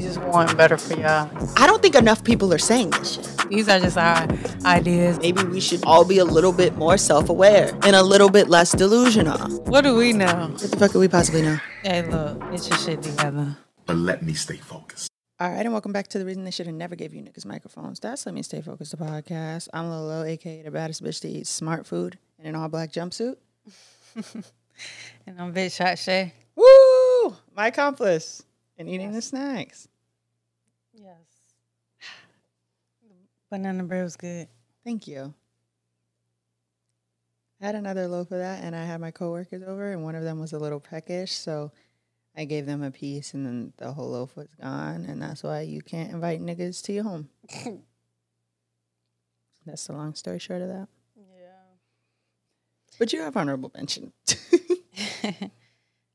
We just want better for y'all. I don't think enough people are saying this shit. These are just our ideas. Maybe we should all be a little bit more self-aware and a little bit less delusional. What do we know? What the fuck could we possibly know? Hey, look, get your shit together. But let me stay focused. All right, and welcome back to the reason they should have never gave you niggas microphones. That's let me stay focused. The podcast. I'm Lolo, aka the baddest bitch to eat smart food in an all black jumpsuit. And I'm Big Shot Shae. Woo! My accomplice in eating the snacks. Banana bread was good. Thank you. I had another loaf of that, and I had my coworkers over, and one of them was a little peckish, so I gave them a piece, and then the whole loaf was gone, and that's why you can't invite niggas to your home. that's the long story short of that. Yeah. But you have honorable mention.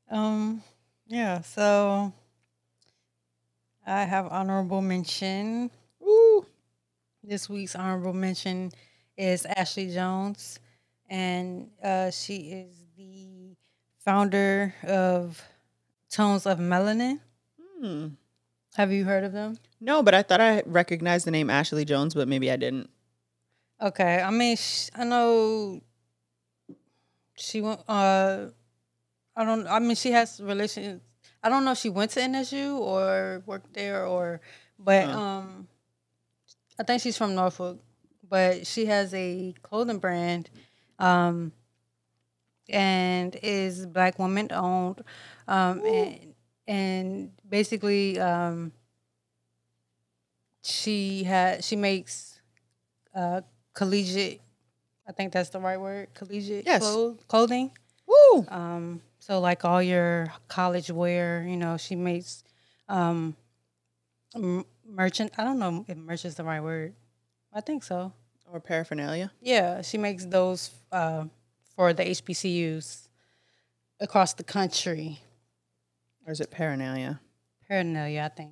Um, yeah, so I have honorable mention. Woo! This week's honorable mention is Ashley Jones, and uh, she is the founder of Tones of Melanin. Hmm. Have you heard of them? No, but I thought I recognized the name Ashley Jones, but maybe I didn't. Okay, I mean, sh- I know she went. Uh, I don't. I mean, she has relations. I don't know if she went to NSU or worked there or, but Huh. um, I think she's from Norfolk. But she has a clothing brand, um, and is black woman owned, um, and and basically um, she had she makes uh, collegiate. I think that's the right word. Collegiate Yes. clo- clothing. Woo! Um, so like all your college wear, you know, she makes um, merchant. I don't know if merch is the right word. I think so. Or paraphernalia. Yeah, she makes those uh, for the HBCUs across the country. Or is it paraphernalia? Paraphernalia, I think.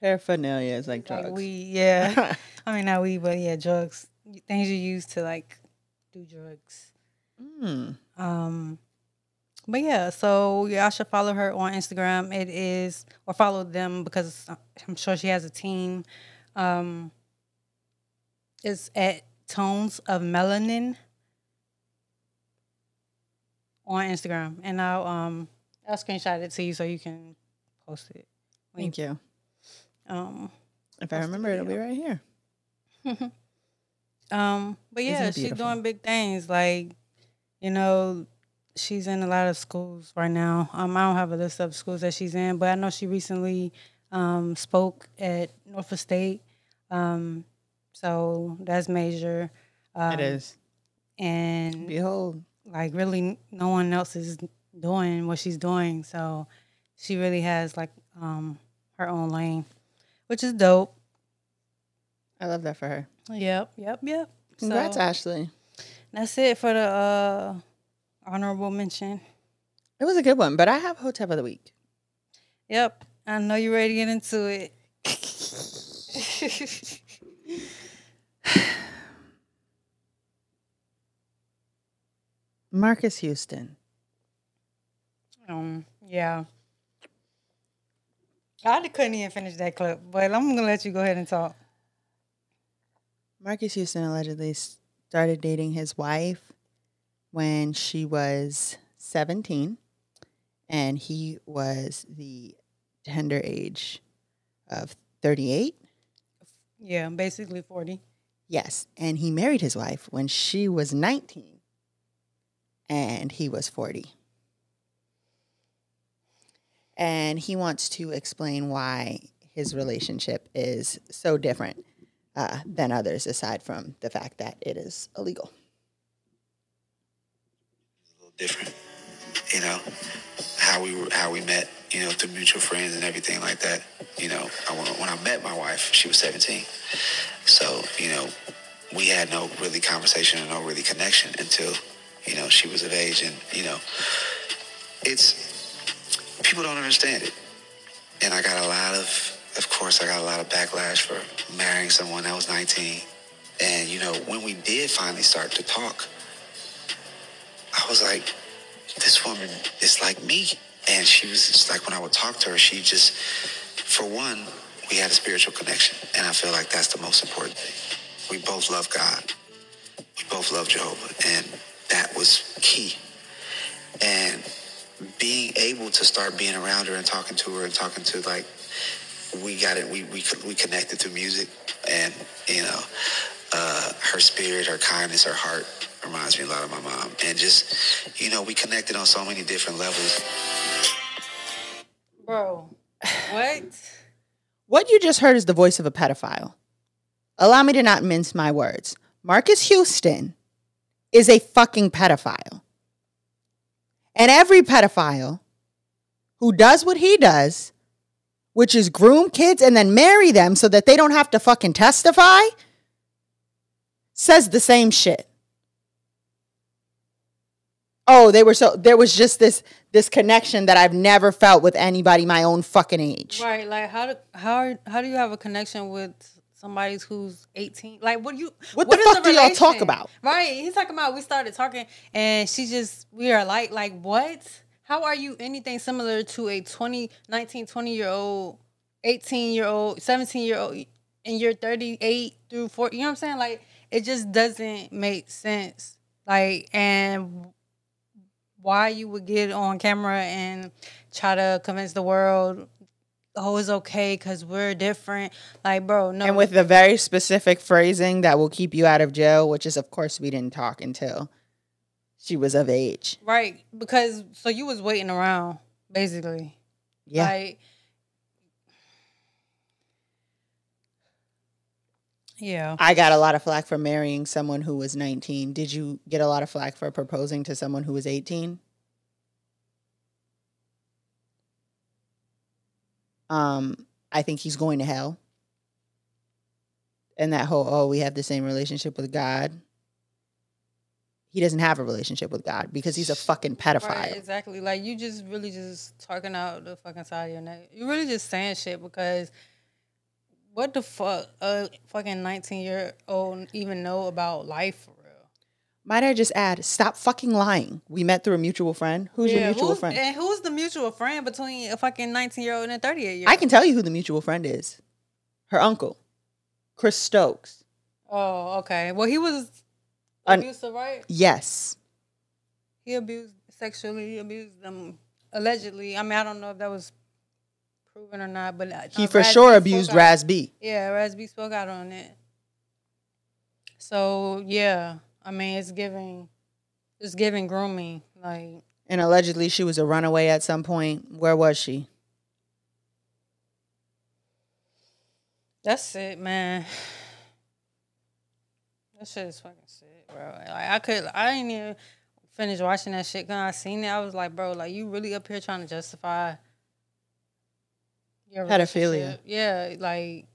Paraphernalia is like Like drugs. we, yeah. I mean, not we, but yeah, drugs. Things you use to like do drugs. Hmm. Um, but yeah, so y'all should follow her on Instagram. It is or follow them because I'm sure she has a team. Um, it's at Tones of Melanin on Instagram, and I'll um I'll screenshot it to you so you can post it. Thank you. Um, If I remember, it'll be right here. Um, but yeah, she's doing big things. Like, you know, she's in a lot of schools right now. Um, I don't have a list of schools that she's in, but I know she recently um spoke at Norfolk State. Um, so that's major. Um, it is. and Behold. like really, no one else is doing what she's doing. So she really has like um her own lane, which is dope. I love that for her. Yep, yep, yep. Congrats, So- Ashley. That's it for the uh, honorable mention. It was a good one, but I have Hotep of the Week. Yep, I know you're ready to get into it. Marques Houston. um, yeah. I couldn't even finish that clip, but I'm gonna let you go ahead and talk. Marques Houston allegedly started dating his wife when she was 17, and he was the tender age of 38. Yeah, basically 40. Yes, and he married his wife when she was 19 and he was 40. And he wants to explain why his relationship is so different uh, than others, aside from the fact that it is illegal. Different. You know, how we were, how we met. You know, through mutual friends and everything like that. You know, I, when I met my wife, she was 17. So you know, we had no really conversation and no really connection until you know she was of age, and you know, it's people don't understand it, and I got a lot of. Of course, I got a lot of backlash for marrying someone that was 19. And, you know, when we did finally start to talk, I was like, this woman is like me. And she was just like, when I would talk to her, she just for one, we had a spiritual connection, and I feel like that's the most important thing. We both love God. We both love Jehovah, and that was key. And being able to start being around her and talking to her and talking to like we got it we we we connected through music and you know uh, her spirit her kindness her heart reminds me a lot of my mom and just you know we connected on so many different levels Bro, what? What you just heard is the voice of a pedophile. Allow me to not mince my words. Marques Houston is a fucking pedophile. And every pedophile who does what he does, which is groom kids and then marry them so that they don't have to fucking testify, says the same shit. Oh, they were so there was just this this connection that I've never felt with anybody my own fucking age. Right, like how do how are, how do you have a connection with somebody who's 18? Like what do you What the is fuck do y'all talk about? Right, he's talking about we started talking and she just we are like like what? How are you anything similar to a 20 19 20 year old 18 year old 17 year old and you're 38 through 40 you know what I'm saying? Like it just doesn't make sense. Like and why you would get on camera and try to convince the world oh it's okay because we're different like bro no And with the very specific phrasing that will keep you out of jail, which is, of course, we didn't talk until she was of age. right because so you was waiting around basically Yeah. like yeah I got a lot of flack for marrying someone who was 19. Did you get a lot of flack for proposing to someone who was 18? Um, I think he's going to hell. And that whole, oh, we have the same relationship with God. He doesn't have a relationship with God because he's a fucking pedophile. Right, exactly. Like you just really just talking out the fucking side of your neck. You're really just saying shit because what the fuck a fucking nineteen year old even know about life for real? Might I just add, stop fucking lying. We met through a mutual friend. Who's your mutual who's- friend? And who's the mutual friend between a fucking nineteen year old and a thirty eight year old? I can tell you who the mutual friend is. Her uncle, Chris Stokes. Oh, okay. Well he was An- abusive, right? Yes. He abused sexually he abused them allegedly. I mean I don't know if that was proven or not, but uh, He uh, for Raz sure B abused. Raz B. Yeah, Raz B spoke out on it. So yeah, I mean it's giving, it's giving grooming. Like And allegedly she was a runaway at some point. Where was she? that's it, man. That shit is fucking sick, bro. Like I could, I didn't even finish watching that shit. Cause I seen it, I was like, bro, like you really up here trying to justify your Pedophilia. Yeah, like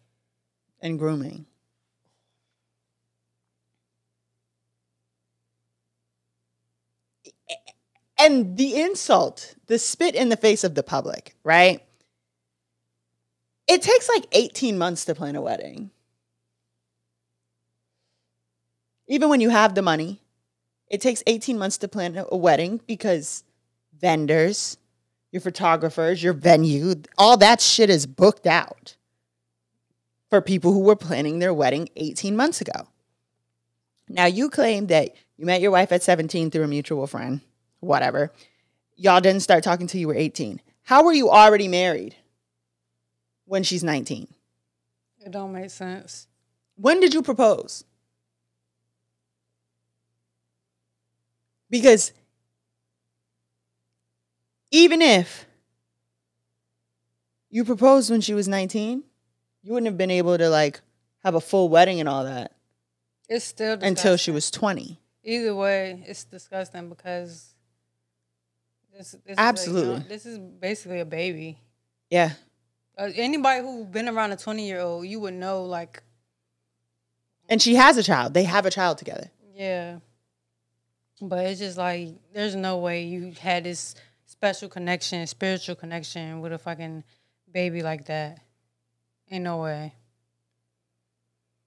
And grooming. And the insult, the spit in the face of the public, right? It takes like 18 months to plan a wedding. Even when you have the money, it takes 18 months to plan a wedding because vendors, your photographers, your venue, all that shit is booked out for people who were planning their wedding 18 months ago. Now, you claim that you met your wife at 17 through a mutual friend, whatever. Y'all didn't start talking till you were 18. How were you already married when she's 19? it don't make sense. When did you propose? Because even if you proposed when she was 19, you wouldn't have been able to like have a full wedding and all that It's still until she was 20. Either way, it's disgusting because this, this Is Absolutely. a young- this is basically a baby. Yeah. Uh, anybody who's been around a twenty year old, you would know. Like, And she has a child. They have a child together. yeah. But it's just like there's no way you had this special connection, spiritual connection with a fucking baby like that. Ain't no way.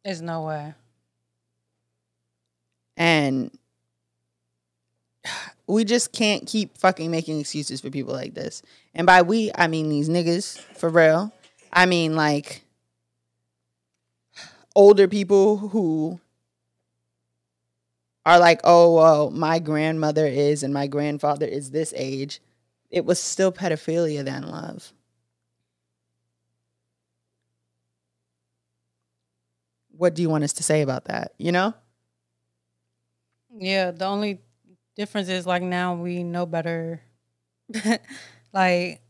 There's no way. And we just can't keep fucking making excuses for people like this. And by we, I mean these niggas for real. I mean, like older people who are like, oh, well, my grandmother is and my grandfather is this age. It was still pedophilia then, love. What do you want us to say about that? You know? Yeah, the only difference is like now we know better. like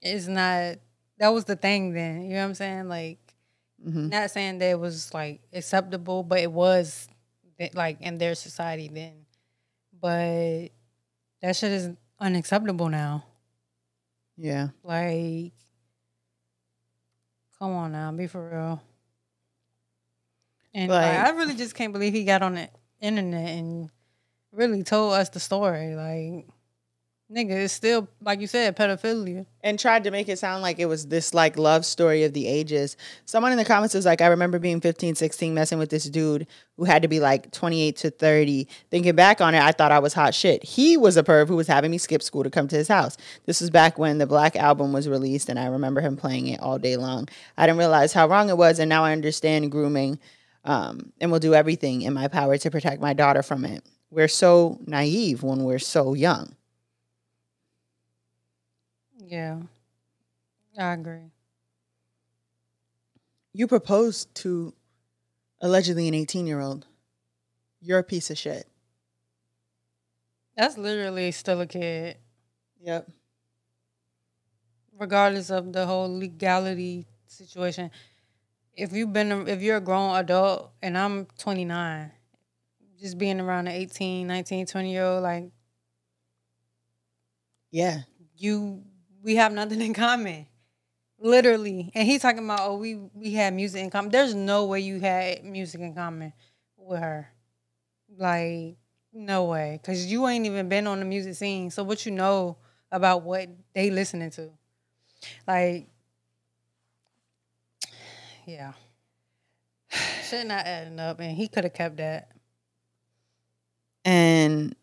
it's not that was the thing then. You know what I'm saying? Like Mm-hmm. not saying that it was like acceptable, but it was like in their society then. But that shit is unacceptable now. Yeah. Like, come on now, be for real. And like, Like- I really just can't believe he got on the internet and really told us the story. Like, nigga, it's still like you said, pedophilia. and tried to make it sound like it was this like love story of the ages. Someone in the comments was like, I remember being 15, 16, messing with this dude who had to be like 28 to 30. Thinking back on it, I thought I was hot shit. He was a perv who was having me skip school to come to his house. This was back when the Black Album was released, and I remember him playing it all day long. I didn't realize how wrong it was, and now I understand grooming um, and will do everything in my power to protect my daughter from it. We're so naive when we're so young. Yeah, I agree. you proposed to allegedly an 18 year old. You're a piece of shit. That's literally still a kid, Yep. regardless of the whole legality situation. If you've been, a- if you're a grown adult and I'm 29, just being around an 18, 19, 20 year old, like Yeah. you, we have nothing in common. Literally. And he's talking about, oh, we we had music in common. There's no way you had music in common with her. Like, no way. Cause you ain't even been on the music scene. So what you know about what they listening to? Like, yeah. Shit not adding up. And he could have kept that. And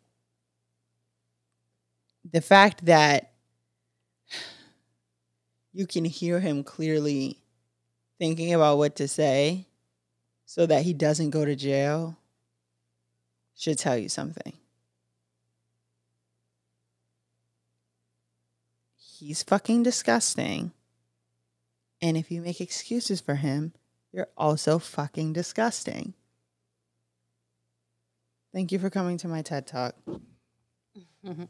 the fact that you can hear him clearly thinking about what to say so that he doesn't go to jail should tell you something. He's fucking disgusting. And if you make excuses for him, you're also fucking disgusting. Thank you for coming to my TED Talk.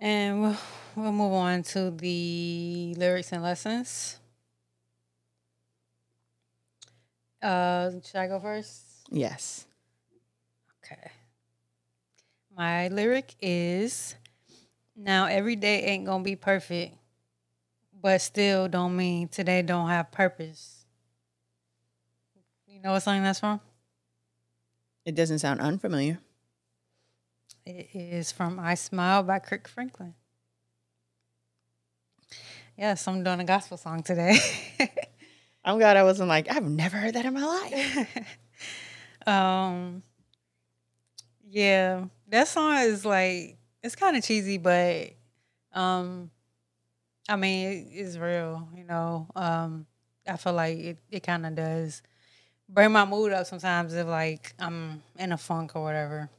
And we'll, we'll move on to the lyrics and lessons. Uh, should I go first? Yes. Okay. My lyric is Now every day ain't gonna be perfect, but still don't mean today don't have purpose. You know what song that's from? It doesn't sound unfamiliar. It is from I Smile by Kirk Franklin. Yes, I'm doing a gospel song today. I'm glad I wasn't like, I've never heard that in my life. um yeah, that song is like it's kind of cheesy, but um I mean it is real, you know. Um I feel like it, it kind of does bring my mood up sometimes if like I'm in a funk or whatever.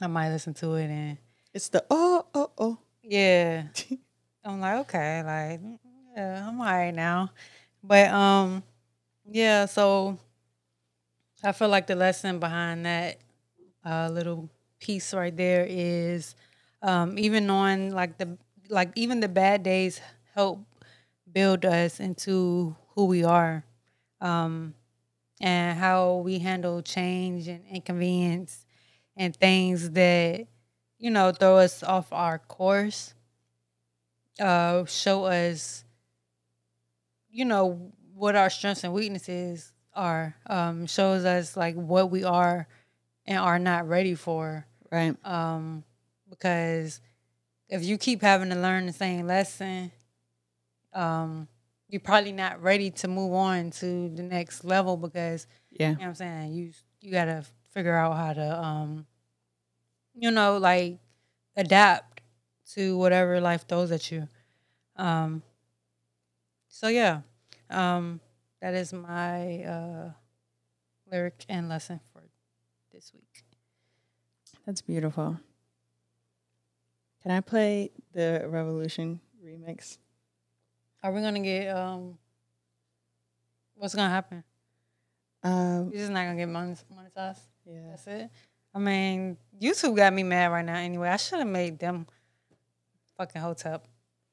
I might listen to it and It's the oh, oh, oh. yeah. I'm like, okay, like mm, yeah, I'm all right now. But um yeah, so I feel like the lesson behind that uh little piece right there is um even on like the like even the bad days help build us into who we are. Um and how we handle change and inconvenience and things that you know throw us off our course uh show us you know what our strengths and weaknesses are um shows us like what we are and are not ready for Right. um because if you keep having to learn the same lesson um you're probably not ready to move on to the next level because Yeah. you know what I'm saying? You you gotta figure out how to um you know, like adapt to whatever life throws at you. Um So yeah, um, that is my uh, lyric and lesson for this week. That's beautiful. Can I play the Revolution remix? Are we gonna get um? What's gonna happen? Um, You're just not gonna get mon- monetized. yeah. That's it. I mean, YouTube got me mad right now. Anyway, I should have made them fucking hotep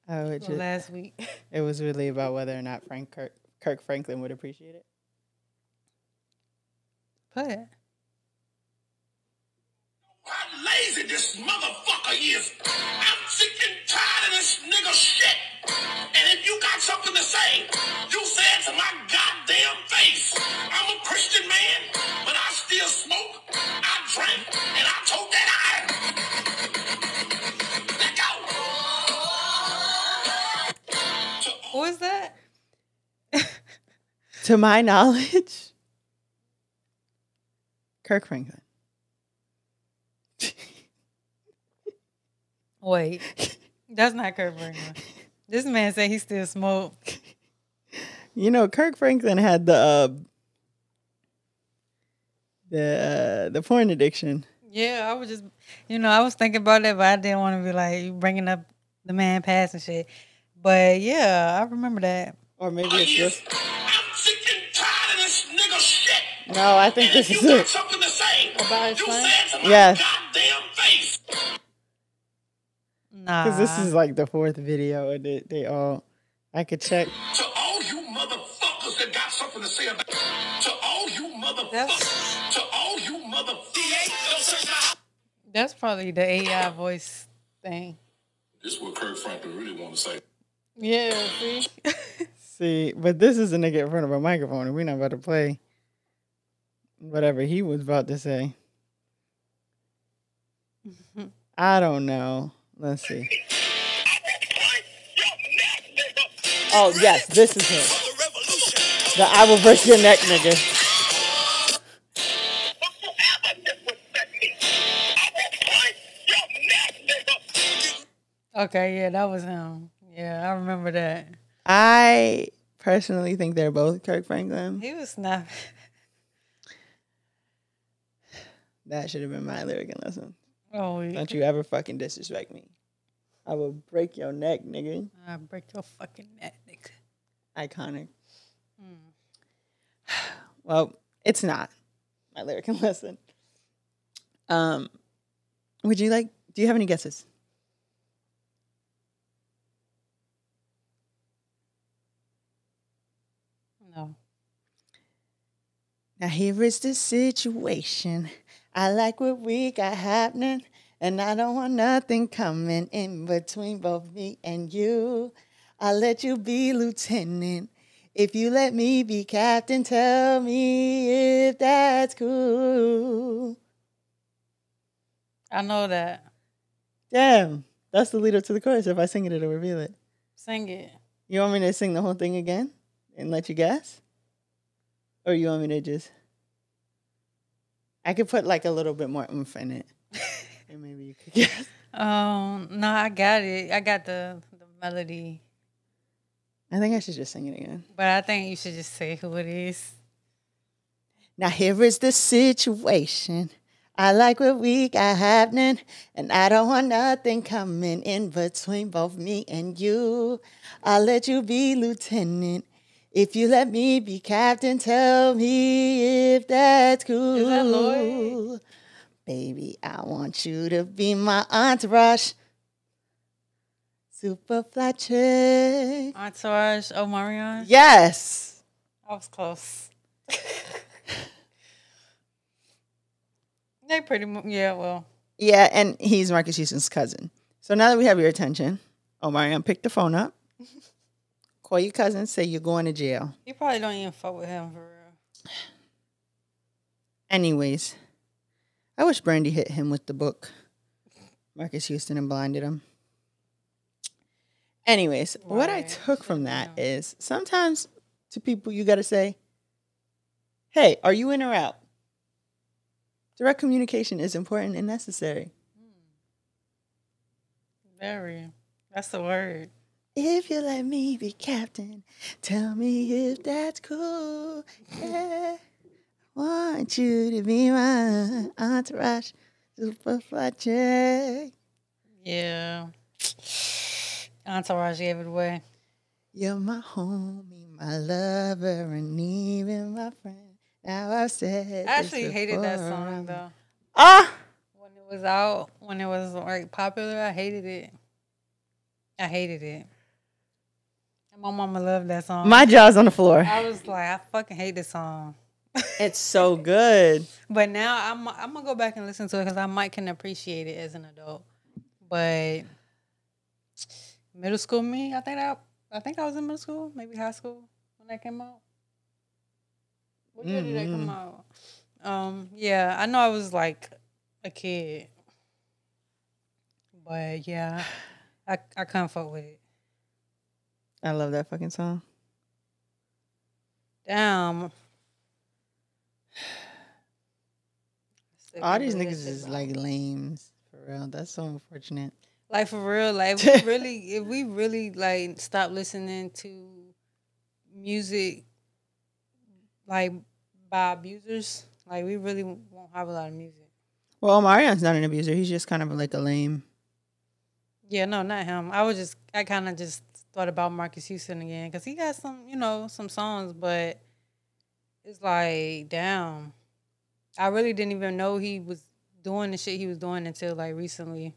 Oh, it, just, last week. it was really about whether or not Frank Kirk, Kirk Franklin would appreciate it. Play it. How lazy this motherfucker is. I'm sick and tired of this nigga shit. And if you got something to say, you say it to my goddamn face. I'm a Christian man, To my knowledge, Kirk Franklin. Wait, that's not Kirk Franklin. This man said he still smoked. You know, Kirk Franklin had the uh, the uh, the porn addiction. Yeah, I was just, you know, I was thinking about that, but I didn't want to be like bringing up the man past and shit. But yeah, I remember that. Or maybe it's just no. I think And this if is you got it. something to say, About his you son? say it to my Yes. Nah, Because this is like the fourth video, and they, they all. I could check. To all you motherfuckers that got something to say about To all you motherfuckers. To all you motherfuckers. that's probably the AI voice thing. This is what Kirk Franklin really want to say. Yeah, see. See, but this is a nigga in front of a microphone, and we're not about to play whatever he was about to say. I don't know. Let's see. Oh yes, this is him. The I will break your neck, nigga. Okay, yeah, that was him. Yeah, I remember that. I personally think they're both Kirk Franklin. He was not. That should have been my lyric and lesson. Oh, Don't you ever fucking disrespect me. I will break your neck, nigga. I break your fucking neck, nigga. Iconic. Well, it's not my lyric and lesson. Um, would you like? Do you have any guesses? No. Now here is the situation. I like what we got happening, and I don't want nothing coming in between both me and you. I'll let you be lieutenant. If you let me be captain, tell me if that's cool. I know that. Damn, that's the lead up to the chorus. If I sing it, it'll reveal it. Sing it. You want me to sing the whole thing again and let you guess? Or you want me to just. I could put like a little bit more oomph in it. and maybe you could guess. Um, no, I got it. I got the the melody, I think I should just sing it again. but I think you should just say who it is. Now here is the situation. I like what we got happening, and I don't want nothing coming in between both me and you. I'll let you be lieutenant. If you let me be captain, tell me if that's cool. Is that Lloyd? Baby, I want you to be my entourage. Super fly chick. Entourage, Omarion. Yes. I was close. they pretty much, yeah. Well, Yeah, and he's Marques Houston's cousin. So now that we have your attention, Omarion, pick the phone up. Call your cousin, say you're going to jail. you probably don't even fuck with him for real. Anyways, I wish Brandy hit him with the book, Marques Houston, and blinded him. Anyways, what I took from that is sometimes to people you got to say, hey, are you in or out? Direct communication is important and necessary. Hmm. Very. That's the word. If you let me be captain, tell me if that's cool. Yeah. Want you to be my entourage, superfly check. Yeah. Entourage gave it away. You're my homie, my lover, and even my friend. Now I've said. I actually hated that song though. Ah, When it was out, when it was like popular, I hated it. I hated it. And my mama loved that song. my jaw's on the floor. I was like, I fucking hate this song. It's so good. But now I'm I'm gonna go back and listen to it because I might can appreciate it as an adult. But middle school me, I think I I think I was in middle school, maybe high school when that came out. What year did that come out? Um, yeah, I know I was like a kid, but yeah, I I couldn't fuck with it. I love that fucking song. Damn. All these niggas is like lames for real. That's so unfortunate. Like for real, like if we really, if we really like stop listening to music, like by abusers, like we really won't have a lot of music. Well, Marion's not an abuser. He's just kind of like a lame. Yeah, no, not him. I was just, I kind of just thought about Marques Houston again because he got some, you know, some songs, but it's like, damn, I really didn't even know he was doing the shit he was doing until like recently,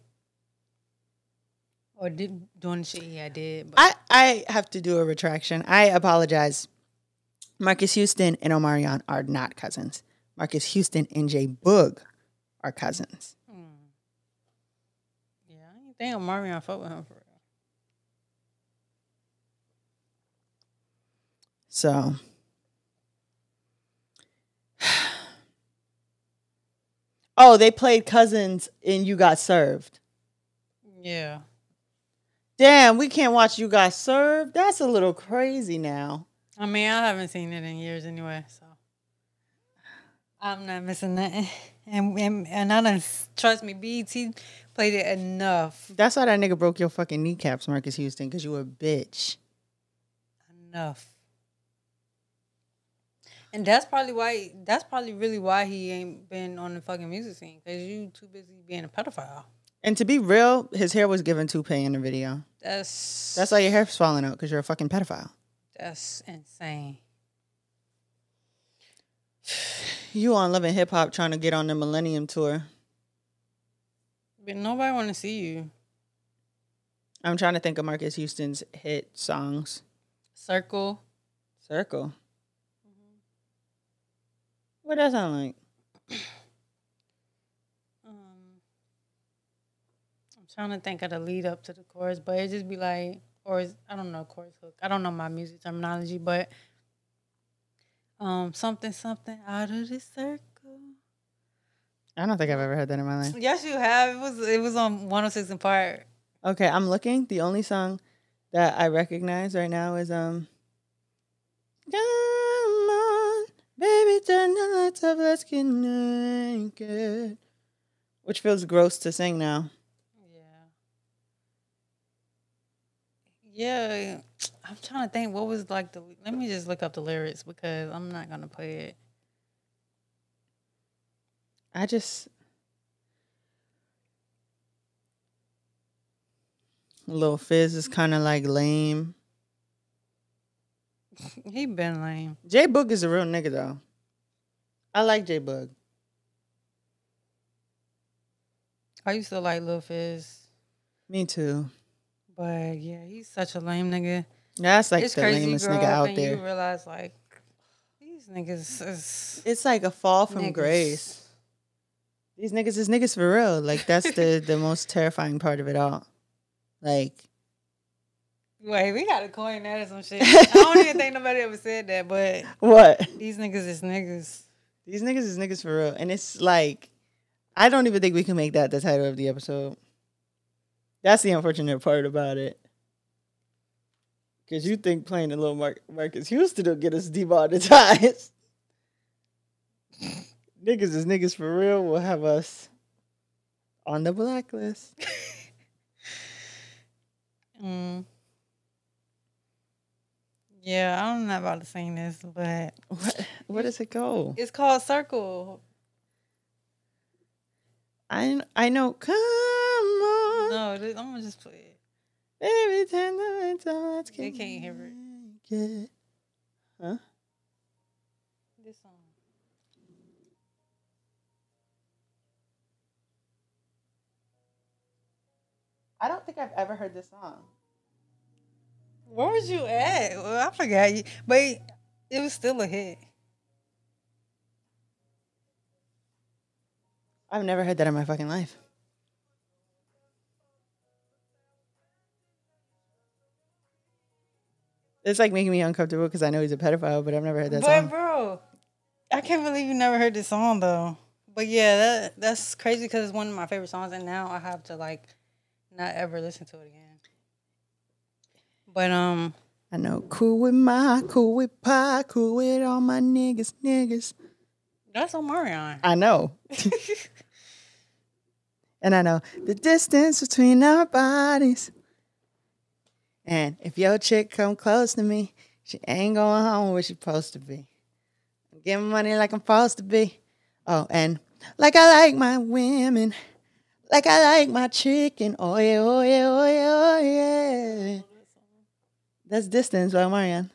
or did doing the shit he had did. But I, I have to do a retraction. I apologize. Marques Houston and Omarion are not cousins. Marques Houston and Jay Boog are cousins. Hmm. Yeah, I didn't think Omarion fuck with him for real. So Oh, they played cousins and you got served. Yeah. Damn, we can't watch you got served. That's a little crazy now. I mean, I haven't seen it in years anyway, so I'm not missing that. And and, and I done trust me, BET played it enough, That's why that nigga broke your fucking kneecaps, Marques Houston, because you were a bitch. enough. And that's probably why. That's probably really why he ain't been on the fucking music scene because you too busy being a pedophile. And to be real, his hair was given toupee in the video. That's That's why your hair's falling out because you're a fucking pedophile. that's insane. You on Love & Hip Hop trying to get on the Millennium Tour. But nobody want to see you. I'm trying to think of Marques Houston's hit songs. Circle. Circle. What does that sound like? Um, I'm trying to think of the lead up to the chorus, but it just be like, or is, I don't know chorus hook. I don't know my music terminology, but um, something something out of the circle. I don't think I've ever heard that in my life. Yes, you have. It was it was on 106 & Park. Okay, I'm looking. The only song that I recognize right now is um Come on, baby, turn the lights off, let's get naked. Which feels gross to sing now. Yeah. Yeah, I'm trying to think what was like the. Let me just look up the lyrics because I'm not gonna play it. I just Lil Fizz is kind of like lame. He been lame. J Boog is a real nigga though. I like J Boog. I used to like Lil Fizz, Me too. but yeah, he's such a lame nigga. That's like it's the crazy lamest grow nigga out there. you realize like these niggas is It's like a fall from niggas. grace. These niggas is niggas for real. Like that's the the most terrifying part of it all. Like Wait, we gotta coin that or some shit. I don't even think nobody ever said that, but what? these niggas is niggas. These niggas is niggas for real. And it's like I don't even think we can make that the title of the episode. That's the unfortunate part about it. Cause you think playing a little Mar- Marques Houston will get us demonetized. niggas is niggas for real will have us on the blacklist. Mm. Yeah, I'm not about to sing this, but What? Where does it go? it's called Circle. I I know. Come on, No, this, I'm gonna just play it. every time the thoughts They can't hear it. it. Huh? This song. I don't think I've ever heard this song. Where was you at? Well, I forgot you, but it was still a hit. I've never heard that in my fucking life. It's like making me uncomfortable because I know he's a pedophile, but I've never heard that but song. bro, I can't believe you never heard this song though. But yeah, that that's crazy because it's one of my favorite songs, and now I have to like not ever listen to it again. But um, I know. Cool with my, cool with pie, cool with all my niggas, niggas. that's Omarion. I know. and I know the distance between our bodies. And if your chick come close to me, she ain't going home where she supposed to be. I'm giving money like I'm supposed to be. Oh, and like I like my women, like I like my chicken. Oh yeah, oh yeah, oh yeah, oh yeah. That's distance by Marianne.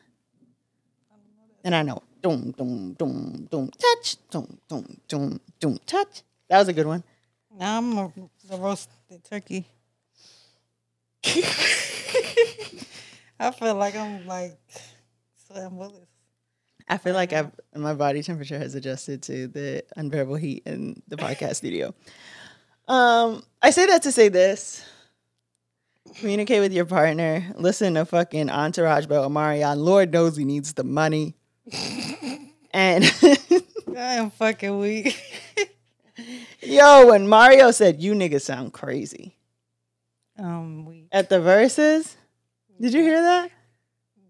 And I know. Doom, doom, doom, doom, touch, doom, doom, doom, doom, touch. That was a good one. Now I'm a, the roasted turkey. I feel like I'm like Slim Willis. I feel like I've my body temperature has adjusted to the unbearable heat in the podcast studio. Um, I say that to say this. Communicate with your partner. Listen to fucking Entourage by Omarion. Lord knows he needs the money. and I am fucking weak. yo, when Mario said, You niggas sound crazy um, weak. at the verses, did you hear that?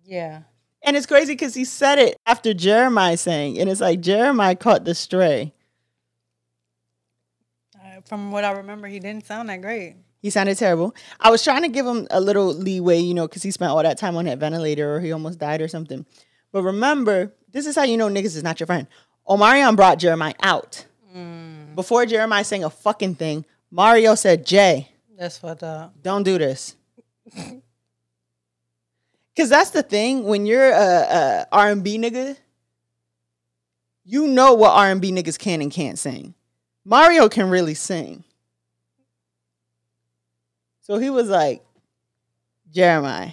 Yeah. And it's crazy because he said it after Jeremiah saying, and it's like Jeremiah caught the stray. Uh, from what I remember, he didn't sound that great. He sounded terrible. I was trying to give him a little leeway, you know, because he spent all that time on that ventilator or he almost died or something. But remember, this is how you know niggas is not your friend. Omarion brought Jeremiah out. Mm. Before Jeremiah saying a fucking thing, Mario said, Jay, That's fucked up. don't do this. Cause that's the thing when you're a, a R&B nigga, you know what R&B niggas can and can't sing. Mario can really sing. So he was like, Jeremiah,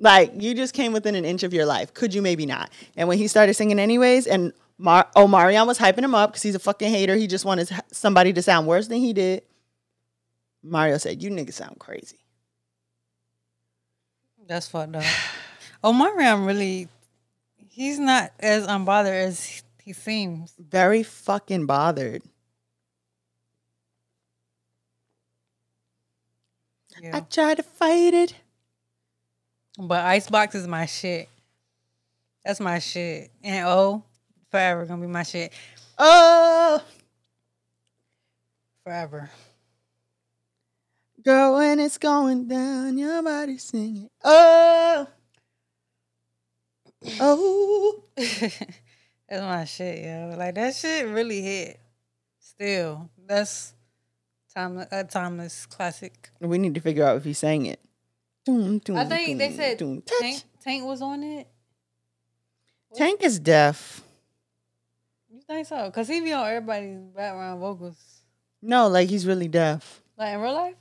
like you just came within an inch of your life. Could you maybe not? And when he started singing anyways, and Mar- oh, Marion was hyping him up because he's a fucking hater. He just wanted somebody to sound worse than he did. Mario said, "You niggas sound crazy." That's fucked up. Oh, Omarion really, he's not as unbothered as he seems. Very fucking bothered. I Yeah. tried to fight it. But Icebox is my shit. That's my shit. And O, forever gonna be my shit. Oh, Forever. girl, when it's going down, your body singing. Oh, oh. That's my shit, yo. Like that shit really hit. Still, that's timeless. A timeless classic. We need to figure out if he sang it. Doom, doom, I think they said doom. Tank, Tank was on it. Tank is deaf. You think so? Cause he be on everybody's background vocals. No, like he's really deaf. Like in real life,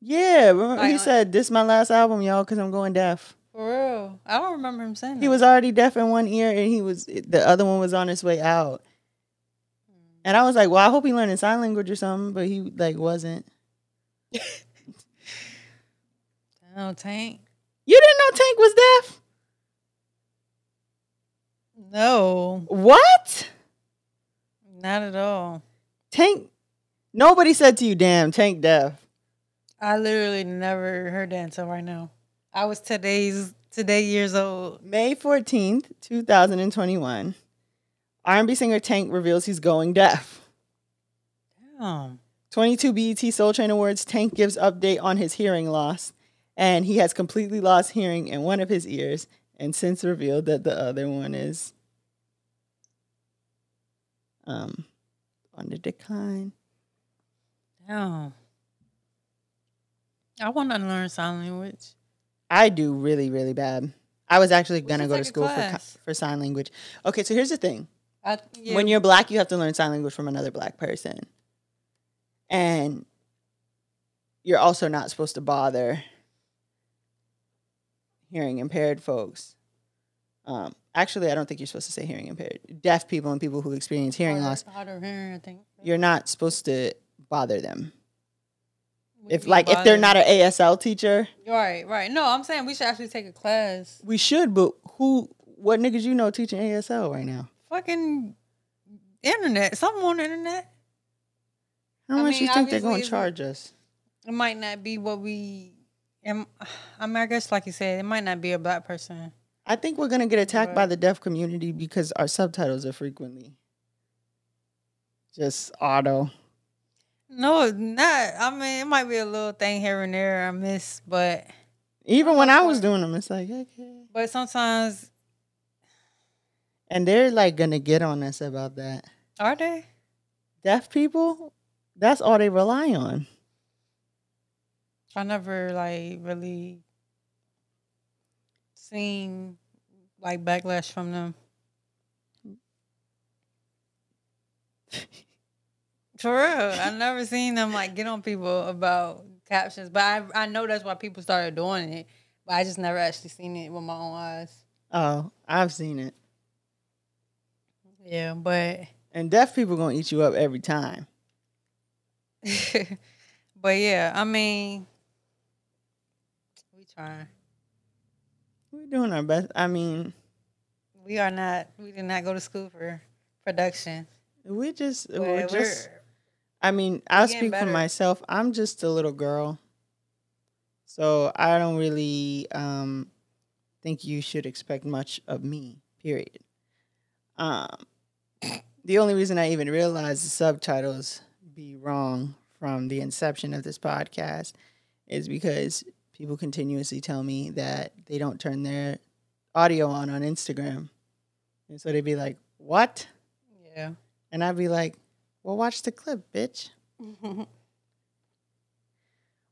Yeah, remember he Like, uh, said, "This my last album, y'all, because I'm going deaf." for real. I don't remember him saying He that. was already deaf in one ear, and he was the other one was on his way out. And I was like, "Well, I hope he learning sign language or something," but he like wasn't. No Tank. You didn't know Tank was deaf? No, What? not at all. Tank? Nobody said to you, "Damn, Tank deaf." I literally never heard that until right now. I was today's today years old. May fourteenth, two thousand and twenty-one. R&B singer Tank reveals he's going deaf. Damn. 22 BET Soul Train Awards, Tank gives update on his hearing loss, and he has completely lost hearing in one of his ears and since revealed that the other one is um on the decline. Damn. I want to learn sign language. I do really, really bad. I was actually gonna go to school for for sign language. Okay, so here's the thing: I, yeah, when you're black, you have to learn sign language from another black person, and you're also not supposed to bother hearing impaired folks. Um, actually, I don't think you're supposed to say hearing impaired. Deaf people and people who experience hearing loss, harder hearing, I think. you're not supposed to bother them. If like if they're not an ASL teacher, right, right. No, I'm saying we should actually take a class. we should. But who? What niggas you know teaching ASL right now? Fucking internet, something on the internet. How I much mean, you think they're gonna charge us? It might not be what we. am- I mean, I guess like you said, it might not be a black person. I think we're gonna get attacked by the deaf community because our subtitles are frequently just auto. No, not. I mean, it might be a little thing here and there I miss, but Even when I was doing them, it's like okay. but sometimes And they're like gonna get on us about that. are they? Deaf people, that's all they rely on. I never like really seen like backlash from them. For real, I never seen them like get on people about captions, but I I know that's why people started doing it, but I just never actually seen it with my own eyes. Oh, I've seen it. Yeah, but And deaf people gonna eat you up every time. but yeah, I mean, we trying. We're doing our best. I mean, We are not. We did not go to school for production. we just but we're we're- just I mean, I'll speak for myself. I'm just a little girl. So I don't really um think you should expect much of me, period. Um the only reason I even realized the subtitles be wrong from the inception of this podcast is because people continuously tell me that they don't turn their audio on on Instagram. And so they'd be like, "What?" yeah. And I'd be like, well, watch the clip, bitch.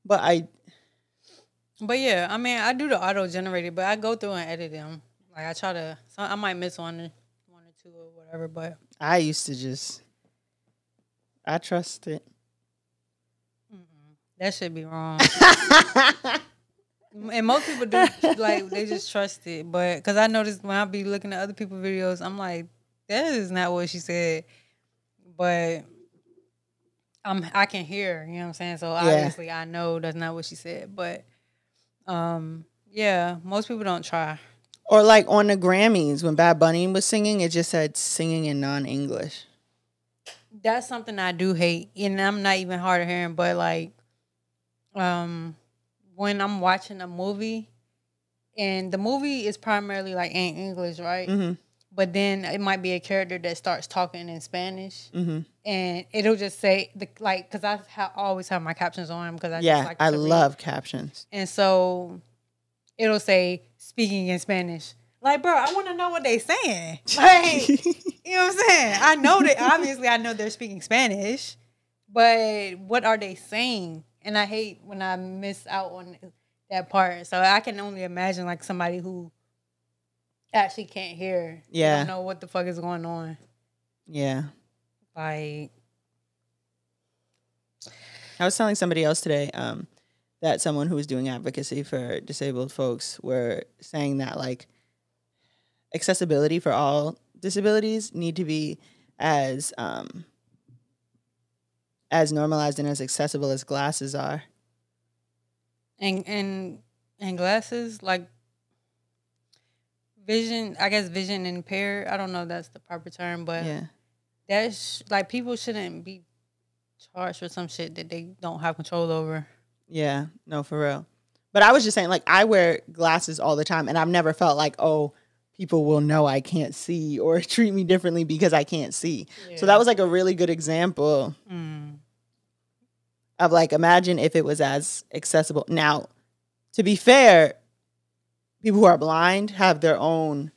But I, But yeah, I mean, I do the auto generated, but I go through and edit them. Like I try to, so I might miss one, or- or whatever. But I used to just, I trust it. that should be wrong. and most people do like they just trust it. But because I noticed when I be looking at other people's videos, I'm like, that is not what she said. But I'm I can hear, you know what I'm saying. So obviously I know that's not what she said. But um, yeah, most people don't try. Or like on the Grammys when Bad Bunny was singing, it just said singing in non-English. that's something I do hate, and I'm not even hard of hearing, but like, um, when I'm watching a movie, and the movie is primarily like in English, right? Mhm. But then it might be a character that starts talking in Spanish, Mhm. and it'll just say the like because I ha- always have my captions on because I just Yeah, like I read. love captions. and so it'll say speaking in Spanish. Like, bro, I want to know what they're saying. Like, you know what I'm saying? I know that obviously I know they're speaking Spanish, but what are they saying? And I hate when I miss out on that part. So I can only imagine like somebody who actually can't hear. Yeah. don't know what the fuck is going on. Yeah. Like, I was telling somebody else today um, that someone who was doing advocacy for disabled folks were saying that like accessibility for all disabilities need to be as um, as normalized and as accessible as glasses are. and and and glasses like vision. I guess vision impaired. I don't know if that's the proper term, but Yeah. that's like people shouldn't be charged for some shit that they don't have control over. Yeah, no, for real. But I was just saying, like, I wear glasses all the time, and I've never felt like, oh, people will know I can't see or treat me differently because I can't see. So that was like a really good example Mm. of like, imagine if it was as accessible. Now, to be fair, people who are blind have their own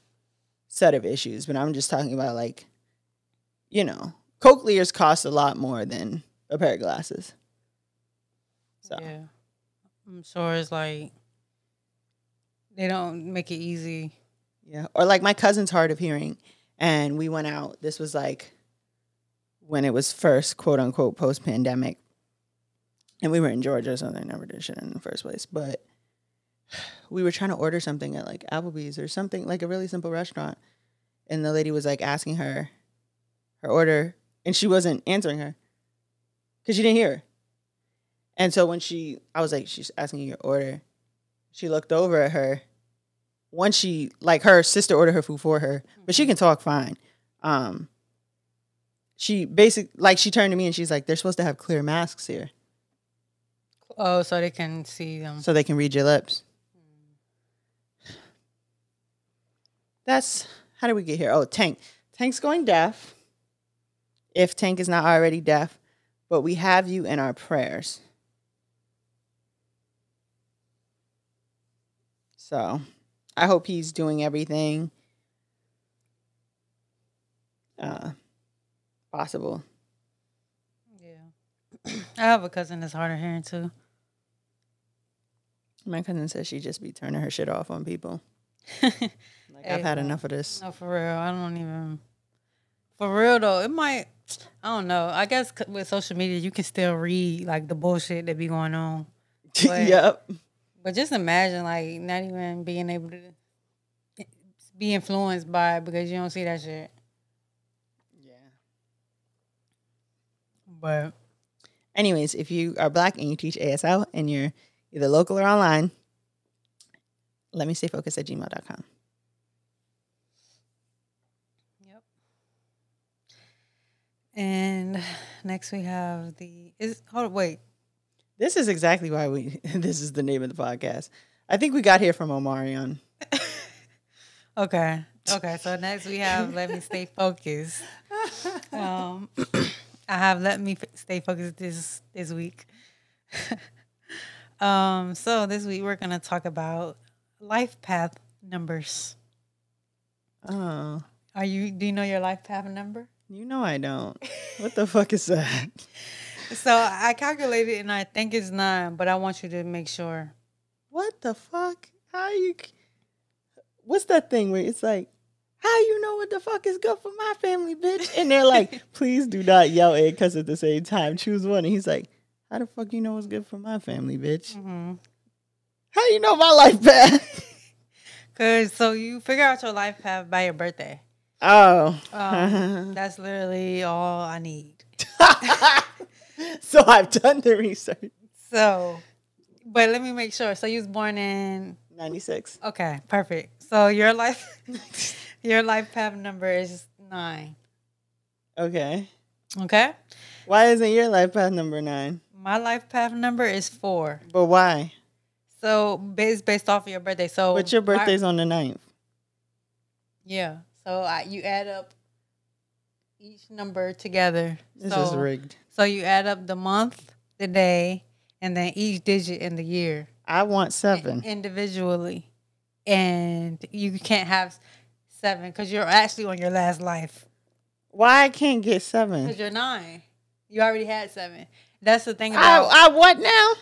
set of issues, but I'm just talking about like, you know, cochlears cost a lot more than a pair of glasses. So Yeah. Mm, I'm sure it's like they don't make it easy. Yeah. Or like my cousin's hard of hearing and we went out. This was like when it was first quote unquote post pandemic. And we were in Georgia, so they never did shit in the first place. But we were trying to order something at like Applebee's or something, like a really simple restaurant. And the lady was like asking her her order and she wasn't answering her because she didn't hear her. And so when she, I was like, she's asking your order. She looked over at her. Once she, like her sister ordered her food for her, but she can talk fine. Um, she basic like she turned to me and she's like, they're supposed to have clear masks here Oh, so they can see them. so they can read your lips. That's how did we get here? Oh, Tank. Tank's going deaf. If Tank is not already deaf, but we have you in our prayers. So I hope he's doing everything uh, possible. Yeah. I have a cousin that's hard of hearing too. My cousin says she just be turning her shit off on people. Like I've had enough of this. No, for real. I don't even. For real though, it might. I don't know. I guess with social media, you can still read like the bullshit that be going on. But- yep. But just imagine like not even being able to be influenced by it because you don't see that shit. Yeah. But Anyways, if you are black and you teach ASL and you're either local or online, let me stay focused at gmail.com. Yep. And next we have the is hold wait. This is exactly why we this is the name of the podcast. I think we got here from Omarion. Okay. Okay. So next we have let me stay focused. Um, I have let me stay focused this this week. um, so this week we're gonna talk about life path numbers. Oh, Are you? Do you know your life path number? you know I don't. What the fuck is that? So I calculated and I think it's nine, but I want you to make sure. What the fuck? How you What's that thing where it's like how you know what the fuck is good for my family, bitch? And they're like, please do not yell and because at the same time. Choose one. And he's like, how the fuck you know what's good for my family, bitch? hmm How you know my life path? Cause so you figure out your life path by your birthday. Oh. Um, that's literally all I need. so I've done the research. So, but let me make sure. So you was born in 96. okay, perfect. So your life, your life path number is nine. Okay. Okay, Why isn't your life path number nine? my life path number is four. But why? So based based off of your birthday. So But your my- birthday's on the 9th. yeah. So I, you add up each number together. This so, is rigged. So you add up the month, the day, and then each digit in the year I want seven. individually, and you can't have seven because you're actually on your last life Why I can't get seven? because you're nine. You already had seven. That's the thing I, about I what now?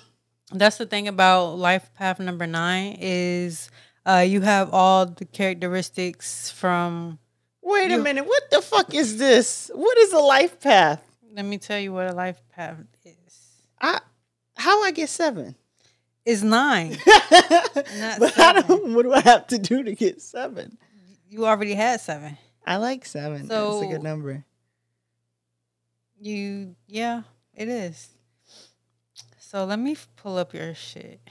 that's the thing about life path number nine is uh, you have all the characteristics from. Wait a You- minute. What the fuck is this? What is a life path? Let me tell you what a life path is. I how I get seven? It's nine. but I don't. What do I have to do to get seven? you already had seven. I like seven. That's a good number. You, yeah, it is. So let me pull up your shit.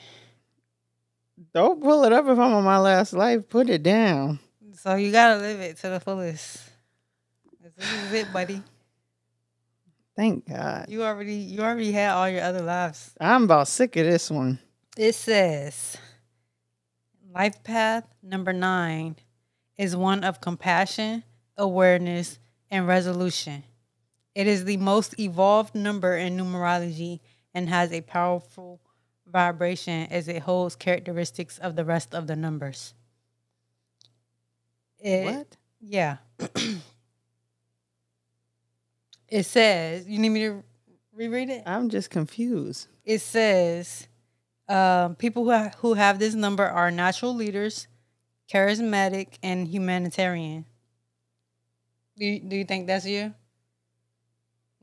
Don't pull it up if I'm on my last life. Put it down. So you gotta live it to the fullest. This is it, buddy. Thank God. You already, you already had all your other lives. I'm about sick of this one. It says, life path number nine is one of compassion, awareness, and resolution. It is the most evolved number in numerology and has a powerful vibration as it holds characteristics of the rest of the numbers. It, what? Yeah. it says, you need me to reread it? I'm just confused. It says, um, people who, ha- who have this number are natural leaders, charismatic, and humanitarian. Do you, do you think that's you?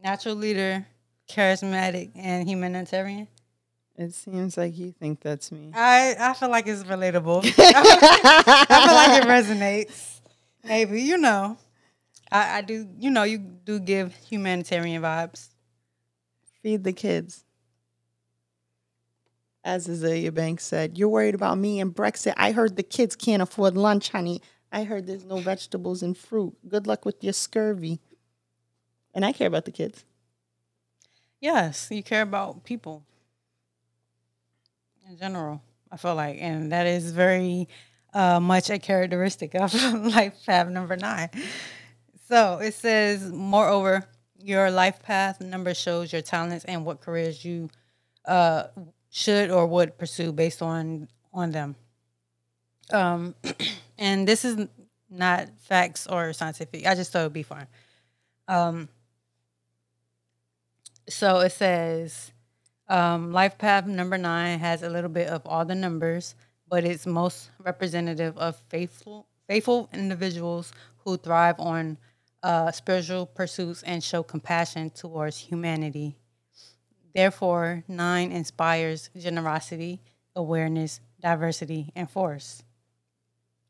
Natural leader, charismatic, and humanitarian? It seems like you think that's me. I, I feel like it's relatable. I feel like it resonates. Maybe, you know. I, I do, you know, you do give humanitarian vibes. Feed the kids. As Azealia Banks said, You're worried about me and Brexit. I heard the kids can't afford lunch, honey. I heard there's no vegetables and fruit. Good luck with your scurvy. And I care about the kids. Yes, you care about people in general, I feel like. And that is very uh, much a characteristic of life path number nine. So it says, moreover, your life path number shows your talents and what careers you uh, should or would pursue based on on them. Um, and this is not facts or scientific. I just thought it'd be fun. Um, so it says um, life path number nine has a little bit of all the numbers, but it's most representative of faithful faithful individuals who thrive on uh, spiritual pursuits and show compassion towards humanity. Therefore, nine inspires generosity, awareness, diversity, and force.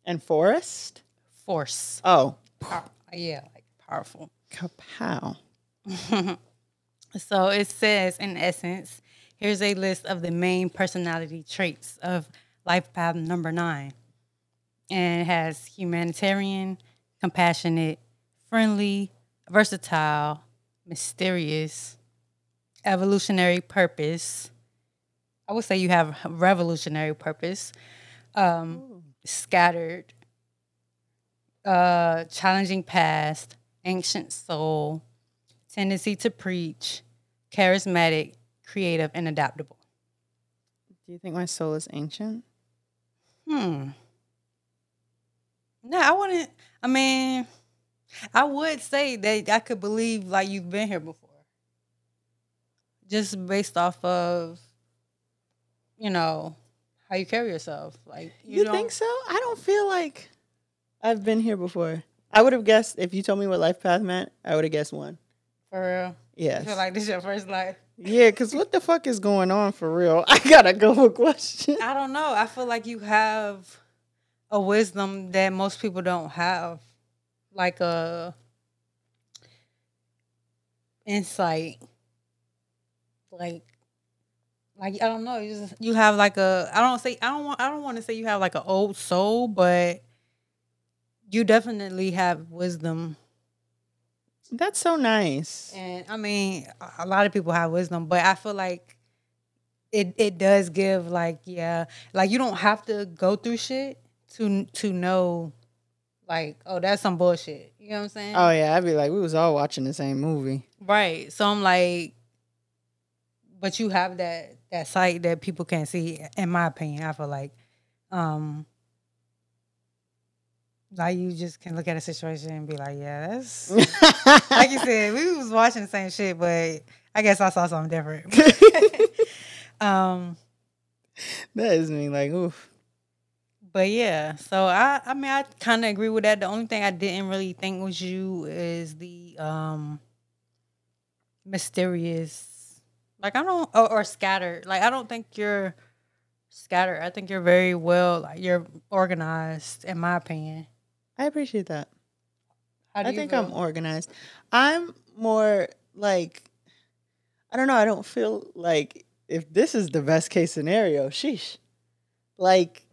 And Forest? Force. Oh, Pow- yeah, like powerful. kapow. So it says, in essence, here's a list of the main personality traits of life path number nine. And it has humanitarian, compassionate, friendly, versatile, mysterious, evolutionary purpose. I would say you have revolutionary purpose, um, scattered, uh, challenging past, ancient soul, tendency to preach, charismatic, creative, and adaptable. Do you think my soul is ancient? Hmm. No, I wouldn't. I mean, I would say that I could believe like you've been here before, just based off of, you know, how you carry yourself. Like You, don't- think so? I don't feel like I've been here before. I would have guessed if you told me what life path meant, I would have guessed one. for real? Yes. I feel like this is your first life. yeah, because what the fuck is going on for real? I gotta go a question. I don't know. I feel like you have a wisdom that most people don't have, like a insight, like like I don't know. You just you have like a I don't say I don't want I don't want to say you have like an old soul, but you definitely have wisdom. That's so nice. And I mean, a- a lot of people have wisdom, but I feel like it it does give like yeah, like you don't have to go through shit to to know like oh that's some bullshit. You know what I'm saying? Oh yeah, I'd be like, we was all watching the same movie. Right. So I'm like, but you have that that sight that people can't see. In my opinion, I feel like, um, like you just can look at a situation and be like, yeah, that's like you said. We was watching the same shit, but I guess I saw something different. um, that is me. Like, oof. But yeah, so I I mean I kind of agree with that. The only thing I didn't really think was you is the um mysterious, like I don't or, or scattered. Like I don't think you're scattered. I think you're very well. Like you're organized, in my opinion. I appreciate that. How do I you think feel? I'm organized. I'm more like, I don't know. I don't feel like if this is the best case scenario, sheesh. Like,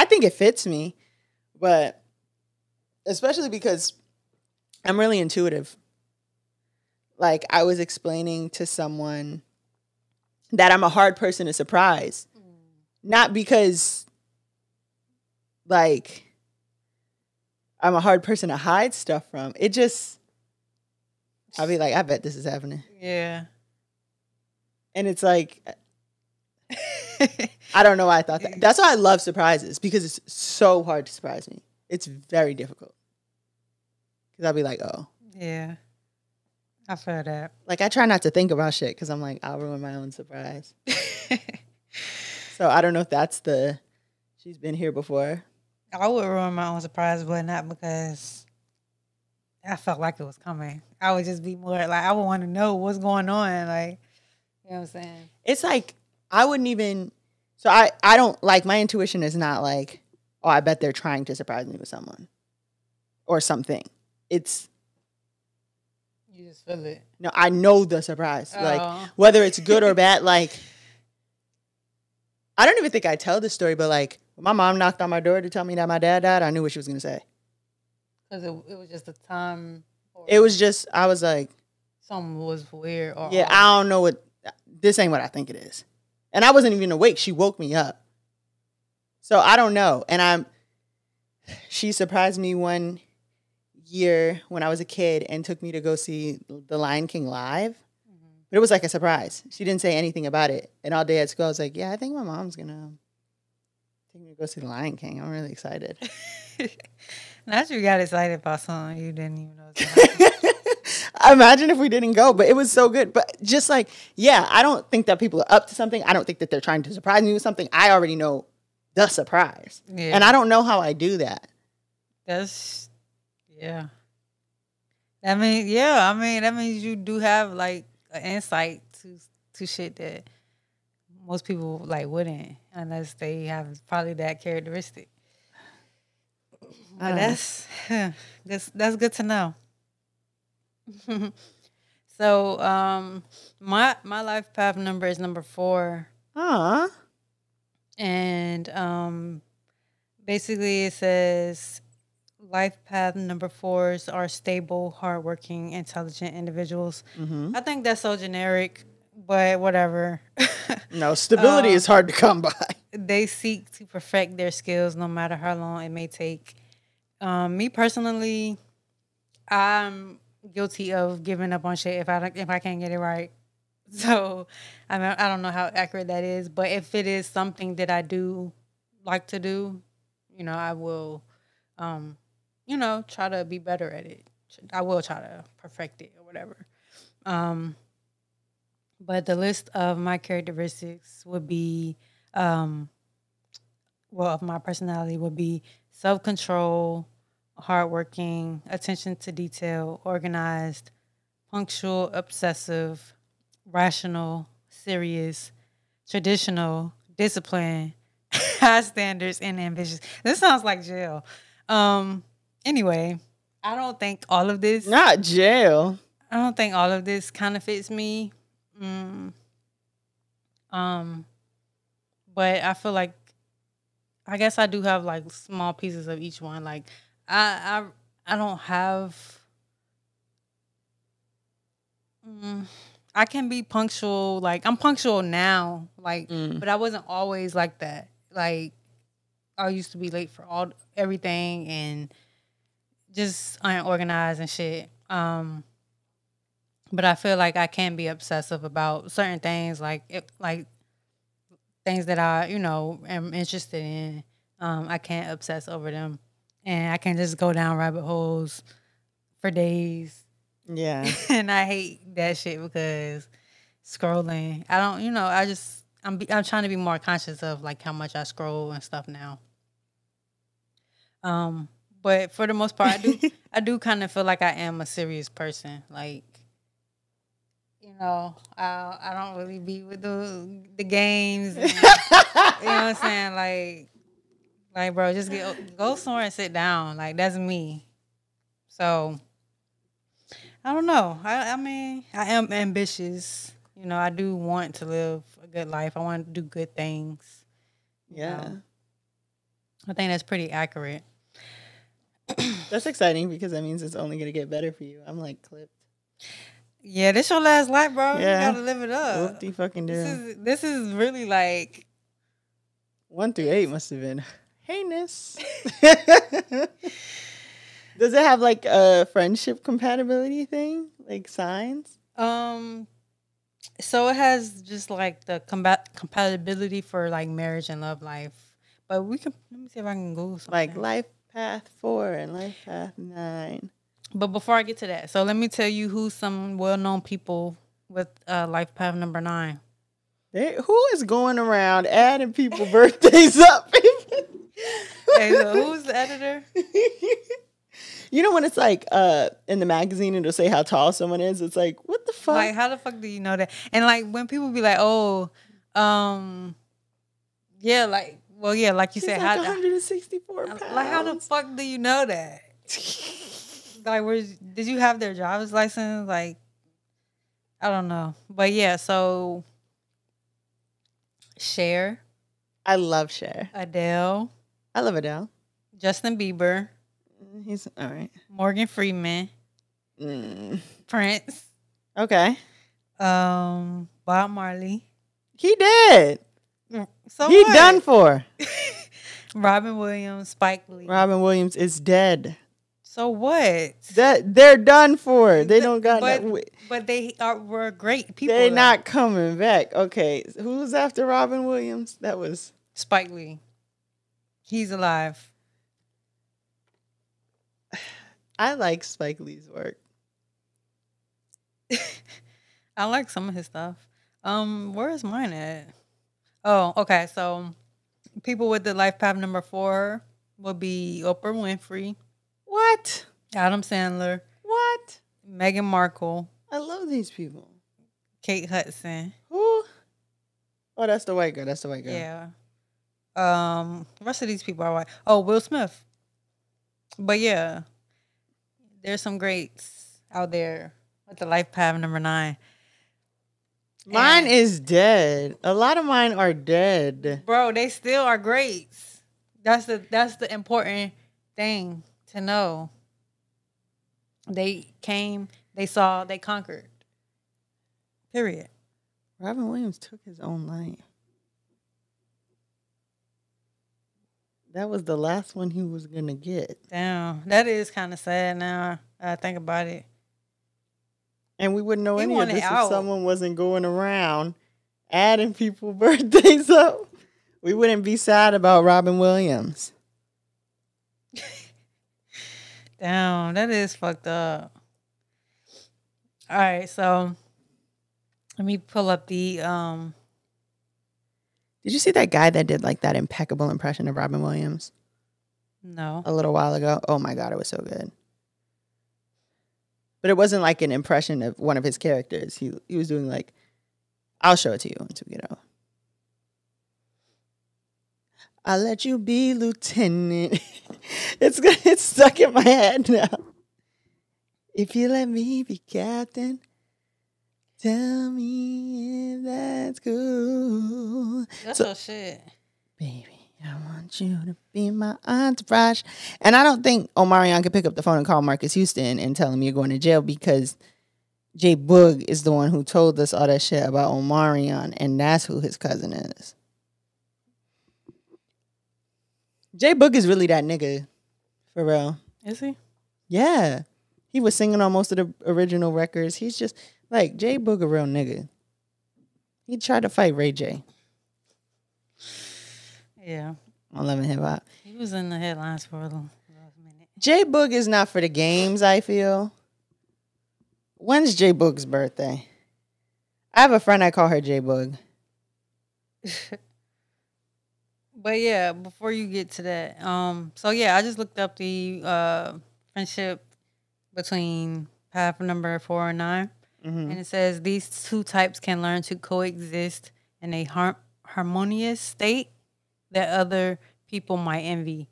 I think it fits me, but especially because I'm really intuitive. Like, I was explaining to someone that I'm a hard person to surprise, mm. not because, like, I'm a hard person to hide stuff from. It just, I'll be like, I bet this is happening. Yeah. And it's like, I don't know why I thought that. That's why I love surprises because it's so hard to surprise me. It's very difficult. Because I'll be like, oh. yeah. I feel that. Like, I try not to think about shit because I'm like, I'll ruin my own surprise. so I don't know if that's the, she's been here before. I would ruin my own surprise, but not because I felt like it was coming. I would just be more like I would want to know what's going on. Like, you know what I'm saying? It's like, I wouldn't even, so I, I don't, like, my intuition is not like, oh, I bet they're trying to surprise me with someone or something. It's, You just feel it. no, I know the surprise. Like, Oh. whether it's good or bad, like I don't even think I tell this story, but like my mom knocked on my door to tell me that my dad died, I knew what she was gonna say. Because it, it was just a time. Or It was just I was like, something was weird. Or yeah, I don't know what this ain't what I think it is. And I wasn't even awake. She woke me up. So I don't know. And I'm she surprised me one year when I was a kid and took me to go see The Lion King live. Mm-hmm. But it was like a surprise. She didn't say anything about it. And all day at school, I was like, yeah, I think my mom's gonna take me to go see The Lion King. I'm really excited. Not you got excited about something you didn't even know. was gonna happen. Imagine if we didn't go, but it was so good. But just like, yeah, I don't think that people are up to something. I don't think that they're trying to surprise me with something. I already know the surprise. Yeah. And I don't know how I do that. That's yeah. I mean yeah. I mean that means you do have like an insight to to shit that most people like wouldn't unless they have probably that characteristic. But Uh. that's that's that's good to know. so um my my life path number is number four Aw. and um, basically it says life path number fours are stable, hardworking, intelligent individuals. Mhm. I think that's so generic, but whatever. No, stability Uh, is hard to come by. they seek to perfect their skills no matter how long it may take. Um, me personally, I'm guilty of giving up on shit if I if I can't get it right. So I mean, I don't know how accurate that is, but if it is something that I do like to do, you know, I will, um, you know, try to be better at it. I will try to perfect it or whatever. Um, but the list of my characteristics would be, um, well, of my personality would be self control, hardworking, attention to detail, organized, punctual, obsessive, rational, serious, traditional, disciplined, high standards, and ambitious. This sounds like jail. Um, anyway, I don't think all of this. Not jail. I don't think all of this kind of fits me. Mm. Um, but I feel like I guess I do have like small pieces of each one. Like I I I don't have. Mm, I can be punctual. Like I'm punctual now. Like, Mm. but I wasn't always like that. Like I used to be late for all everything and just unorganized and shit. Um, but I feel like I can be obsessive about certain things, like it, like things that I, you know, am interested in. Um, I can't obsess over them, and I can just go down rabbit holes for days. Yeah. and I hate that shit because scrolling. I don't, you know, I just I'm be, I'm trying to be more conscious of like how much I scroll and stuff now. Um, but for the most part, I do I do kind of feel like I am a serious person. Like, you know, I I don't really be with the the games. and- you know what I'm saying? Like, like bro, just get go somewhere and sit down. Like that's me. So I don't know. I I mean, I am ambitious. You know, I do want to live a good life. I want to do good things. Yeah. know. I think that's pretty accurate. That's exciting because that means it's only gonna get better for you. I'm like clipped. Yeah, this your last life, bro. Yeah. You gotta live it up. Whoop fucking do. This is this is really like One through eight must have been heinous. Does it have like a friendship compatibility thing? Like signs? um So it has just like the combat compatibility for like marriage and love life. But we can let me see if I can Google something. Like Life Path 4 and Life Path 9. But before I get to that, so let me tell you who some well known people with uh, life path number nine. They, who is going around adding people birthdays up? Hey, so who's the editor? you know when it's like uh in the magazine and it'll say how tall someone is. It's like what the fuck? Like, how the fuck do you know that? And like when people be like, "Oh, um, yeah, like, well, yeah, like you She's said, like how, 164 pounds. like how the fuck do you know that? like, where did you have their driver's license? Like, I don't know, but yeah. So, Cher. I love Cher. Adele, I love Adele. Justin Bieber, He's all right. Morgan Freeman, Mm, Prince, okay. um, Bob Marley. He did. So he what? done for. Robin Williams, Spike Lee. Robin Williams is dead. So what? That they're done for. They don't got but, no, but they are were great people. They're though. not coming back. Okay, who's after Robin Williams? That was Spike Lee. He's alive. I like Spike Lee's work. I like some of his stuff. Um, where is mine at? Oh, okay. So people with the life path number four will be Oprah Winfrey, What? Adam Sandler, What? Meghan Markle, I love these people. Kate Hudson. Who? Oh, that's the white girl. That's the white girl. Yeah. Um, the rest of these people are white. Oh, Will Smith. But yeah, there's some greats out there with the life path number nine. Mine And- is dead. A lot of mine are dead. bro, they still are greats. That's the that's the important thing to know. They came, they saw, they conquered. Period. Robin Williams took his own life. That was the last one he was gonna get. Damn, that is kind of sad now. I think about it. And we wouldn't know He any of this out. if someone wasn't going around adding people birthdays up. We wouldn't be sad about Robin Williams. Damn, that is fucked up. All right, so let me pull up the um Did you see that guy that did like that impeccable impression of Robin Williams no. a little while ago? Oh my god, it was so good. But it wasn't like an impression of one of his characters. He he was doing like I'll show it to you once we get out. I'll let you be lieutenant. it's good. It's stuck in my head now. If you let me be captain, tell me if that's cool. That's So- shit. Baby, I want you to be my entourage. And I don't think Omarion could pick up the phone and call Marques Houston and tell him you're going to jail because J Boog is the one who told us all that shit about Omarion, and that's who his cousin is. J Boog is really that nigga, for real. Is he? Yeah. He was singing on most of the original records. He's just like J Boog, a real nigga. He tried to fight Ray J Yeah. on Love and Hip Hop. He was in the headlines for a little, little minute. J Boog is not for the games, I feel. When's J Boog's birthday? I have a friend I call her J Boog. But yeah, before you get to that, um, so yeah, I just looked up the uh friendship between path number four and 9 Mhm. and it says these two types can learn to coexist in a har- harmonious state that other people might envy.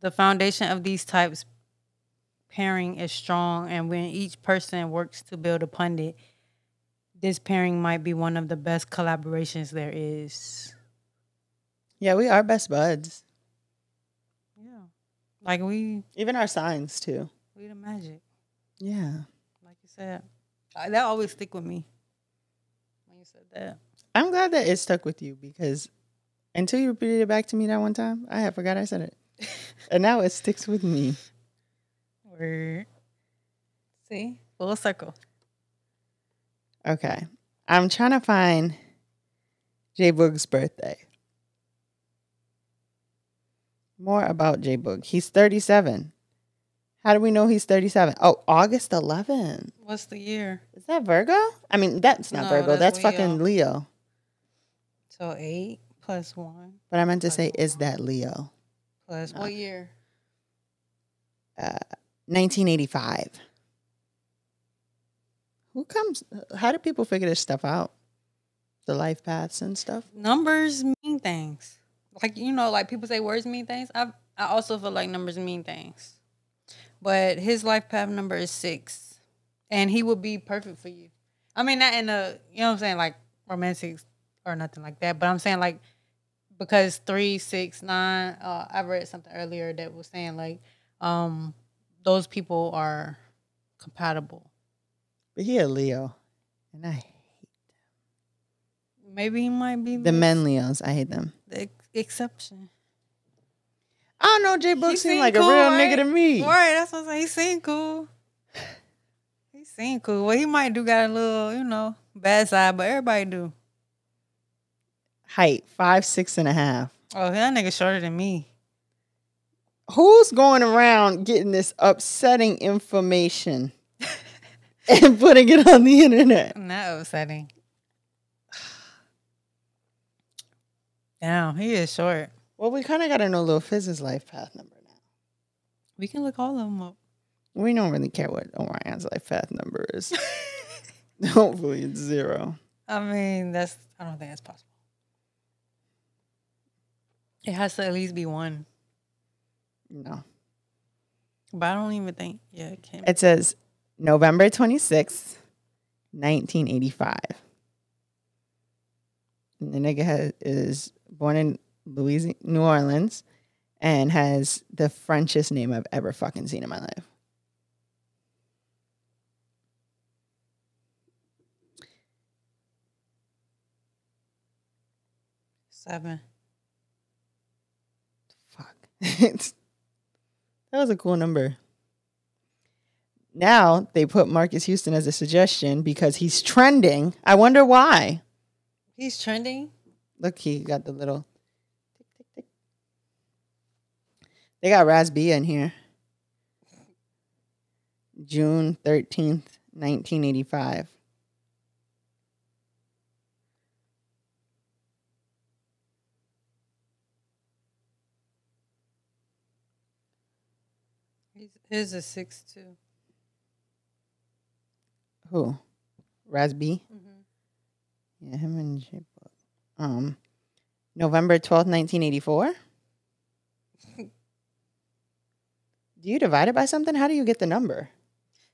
The foundation of these types pairing is strong, and when each person works to build upon it, this pairing might be one of the best collaborations there is. Yeah, we are best buds. Yeah. Like we Even our signs too. we the magic, Yeah. Like you said. Uh, That always stick with me when you said that. I'm glad that it stuck with you because until you repeated it back to me that one time, I had forgot I said it. and now it sticks with me. Word. See? Full circle. Okay. I'm trying to find J Boog's birthday. More about J Boog. He's 37. How do we know he's 37? Oh, August 11th. What's the year? Is that Virgo? I mean, that's not No, Virgo. That's, that's fucking Leo. So eight plus one But I meant to say, is that Leo? plus No. what year? Uh, 1985. Who comes? How do people figure this stuff out? The life paths and stuff? Numbers mean things. Like you know, like people say words mean things. I I also feel like numbers mean things. But his life path number is six, and he would be perfect for you. I mean, not in a you know what I'm saying like romantic or nothing like that. But I'm saying like because three, six, nine. Uh, I read something earlier that was saying like um those people are compatible. But he a Leo. And I hate them. Maybe he might be the men Leos, I hate them. the ex- exception. I don't know. J Boog seemed like cool, a real right? nigga to me. Right, that's what I'm saying. He seem cool. Cool. Well, he might do got a little, you know, bad side, but everybody do. Height five six and a half. Oh, that nigga shorter than me. Who's going around getting this upsetting information and putting it on the internet? Not upsetting. Damn, he is short. Well, we kind of got to know Lil Fizz's life path number now. We can look all of them up. We don't really care what Orion's life path number is. Hopefully, it's zero. I mean, that's I don't think that's possible. It has to at least be one, No. but I don't even think. Yeah, it can't. It says November 26th, 1985. And the nigga has, is born in Louisiana, New Orleans and has the Frenchest name I've ever fucking seen in my life. Seven. Fuck. that was a cool number. Now they put Marques Houston as a suggestion because he's trending. I wonder why. He's trending. Look, he got the little tick, tick, tick. They got Raz B in here. June 13th, 1985. His is six two. Who? Raz B? Mm-hmm. Yeah, him and J. Um, November 12th, 1984. do you divide it by something? How do you get the number?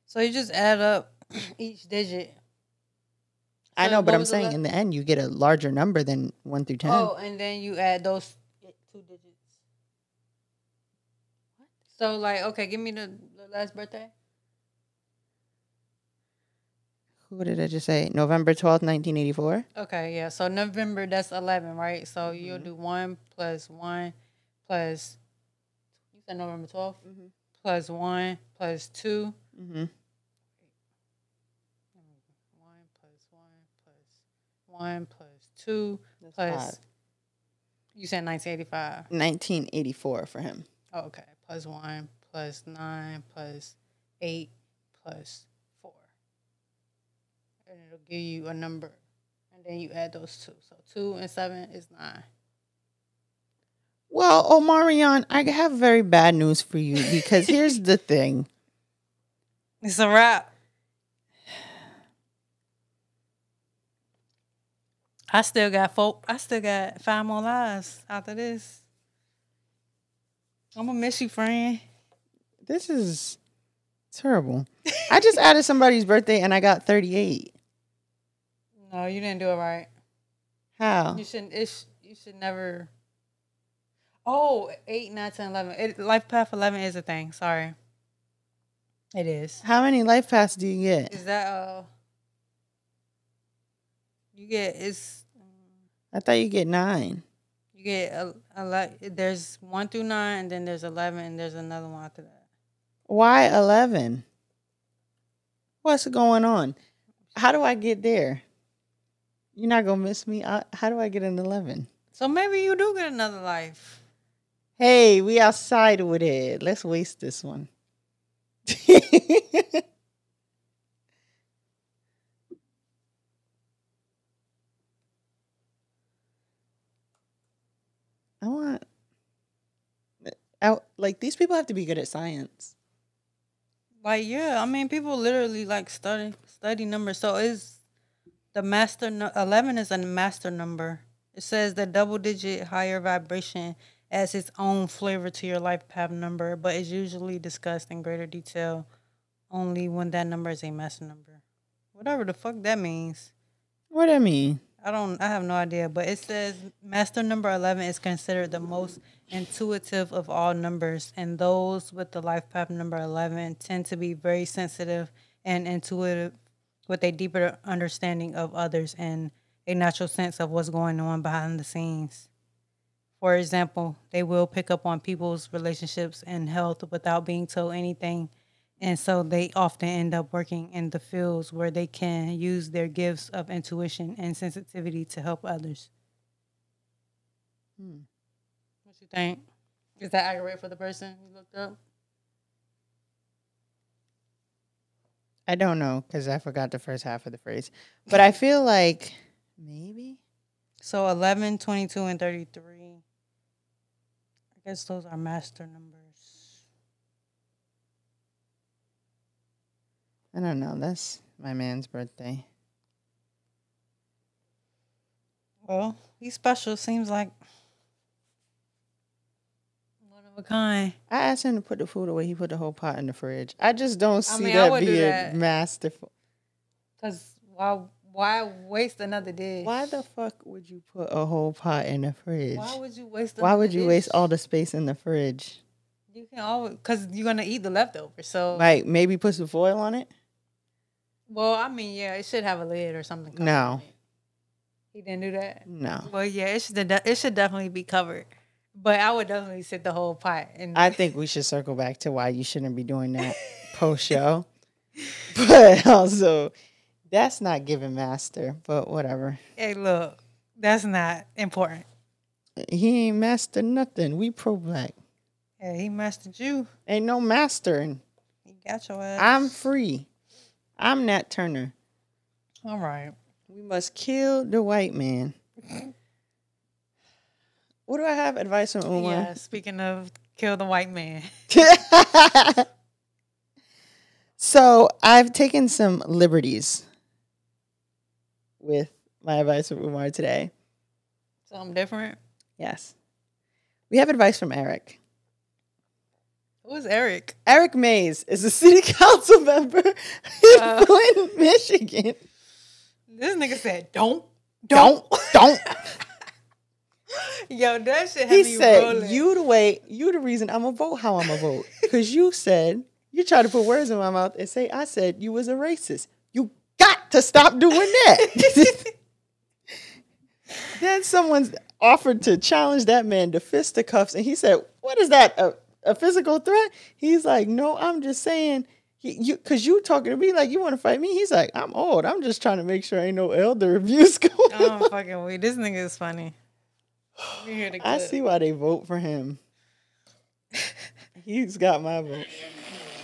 So you just add up each digit. I So know, but I'm saying in the end, you get a larger number than 1 through 10. Oh, and then you add those two digits. So like, okay, give me the, the last birthday. Who did I just say? November 12th, 1984. Okay, yeah. So November, that's eleven, right? So you'll Mhm. do one plus one plus. You said November 12th Mhm. plus one plus two. Mm-hmm. One plus one plus one plus two That's plus. five. You said 1985. 1984 for him. Oh, okay. Plus one, plus nine, plus eight, plus four. And it'll give you a number. And then you add those two. So two and seven is nine. Well, Omarion, I have very bad news for you because here's the thing. It's a wrap. I still got four. I still got five more lives after this. I'm gonna miss you, friend. This is terrible. I just added somebody's birthday and I got 38. No, you didn't do it right. How? You shouldn't. It sh- you should never. Oh, 8, 9, 10, 11. It, Life Path 11 is a thing. Sorry. It is. How many life paths do you get? Is that, uh. You get, it's. I thought you get nine. You get a, a lot. There's 1 through 9, and then there's 11, and there's another one after that. Why 11? What's going on? how do I get there? You're not gonna miss me. I, how do I get an eleven? So maybe you do get another life. Hey, we outside with it. Let's waste this one. I want. I, like these people have to be good at science. Like yeah, I mean people literally like study study numbers. So is the master nu- eleven is a master number. It says the double digit higher vibration adds its own flavor to your life path number, but is usually discussed in greater detail only when that number is a master number. Whatever the fuck that means. What I mean? I don't I have no idea, but it says master number 11 is considered the most intuitive of all numbers and those with the life path number 11 tend to be very sensitive and intuitive with a deeper understanding of others and a natural sense of what's going on behind the scenes. For example, they will pick up on people's relationships and health without being told anything and so they often end up working in the fields where they can use their gifts of intuition and sensitivity to help others. Hmm. What you think? Is that accurate for the person you looked up? I don't know because I forgot the first half of the phrase, but I feel like maybe. So 11, 22, and 33. I guess those are master numbers. I don't know. That's my man's birthday. Well, he's special. Seems like one of a kind. I asked him to put the food away. He put the whole pot in the fridge. I just don't see mean, that being that. masterful. Cause why? Why waste another dish? Why the fuck would you put a whole pot in the fridge? Why would you waste? Why would you another waste all the space in the fridge? You can always because you're gonna eat the leftovers. So, Like maybe put some foil on it? Well, I mean, yeah, it should have a lid or something. No. he didn't do that. No. Well, yeah, it should it should definitely be covered. But I would definitely sit the whole pot. And I think we should circle back to why you shouldn't be doing that post show. But also, that's not giving master, but whatever. hey, look, that's not important. He ain't master nothing. We pro black. Yeah, he mastered you. Ain't no mastering. He got your ass. I'm free. I'm Nat Turner. all right. We must kill the white man. What do I have? Advice from Umar? Yeah. Speaking of kill the white man. so I've taken some liberties with my advice from Umar today. Something different. Yes. We have advice from Eric. Who's Eric? Eric Mays is a city council member in Uh. Flint, Michigan. This nigga said, "Don't, Don't, don't. Yo, that shit had He said, rolling. "You the way, you the reason I'm gonna vote how I'm gonna vote." Because you said you tried to put words in my mouth and say I said you was a racist. You got to stop doing that. then someone offered to challenge that man to fisticuffs, and he said, "What is that? A, a physical threat?" He's like, "No, I'm just saying." He, you, cause you talking to me like you want to fight me. He's like, I'm old. I'm just trying to make sure ain't no elder abuse going. Oh, on. I'm fucking weak. This nigga is funny. You hear the I see why they vote for him. He's got my vote.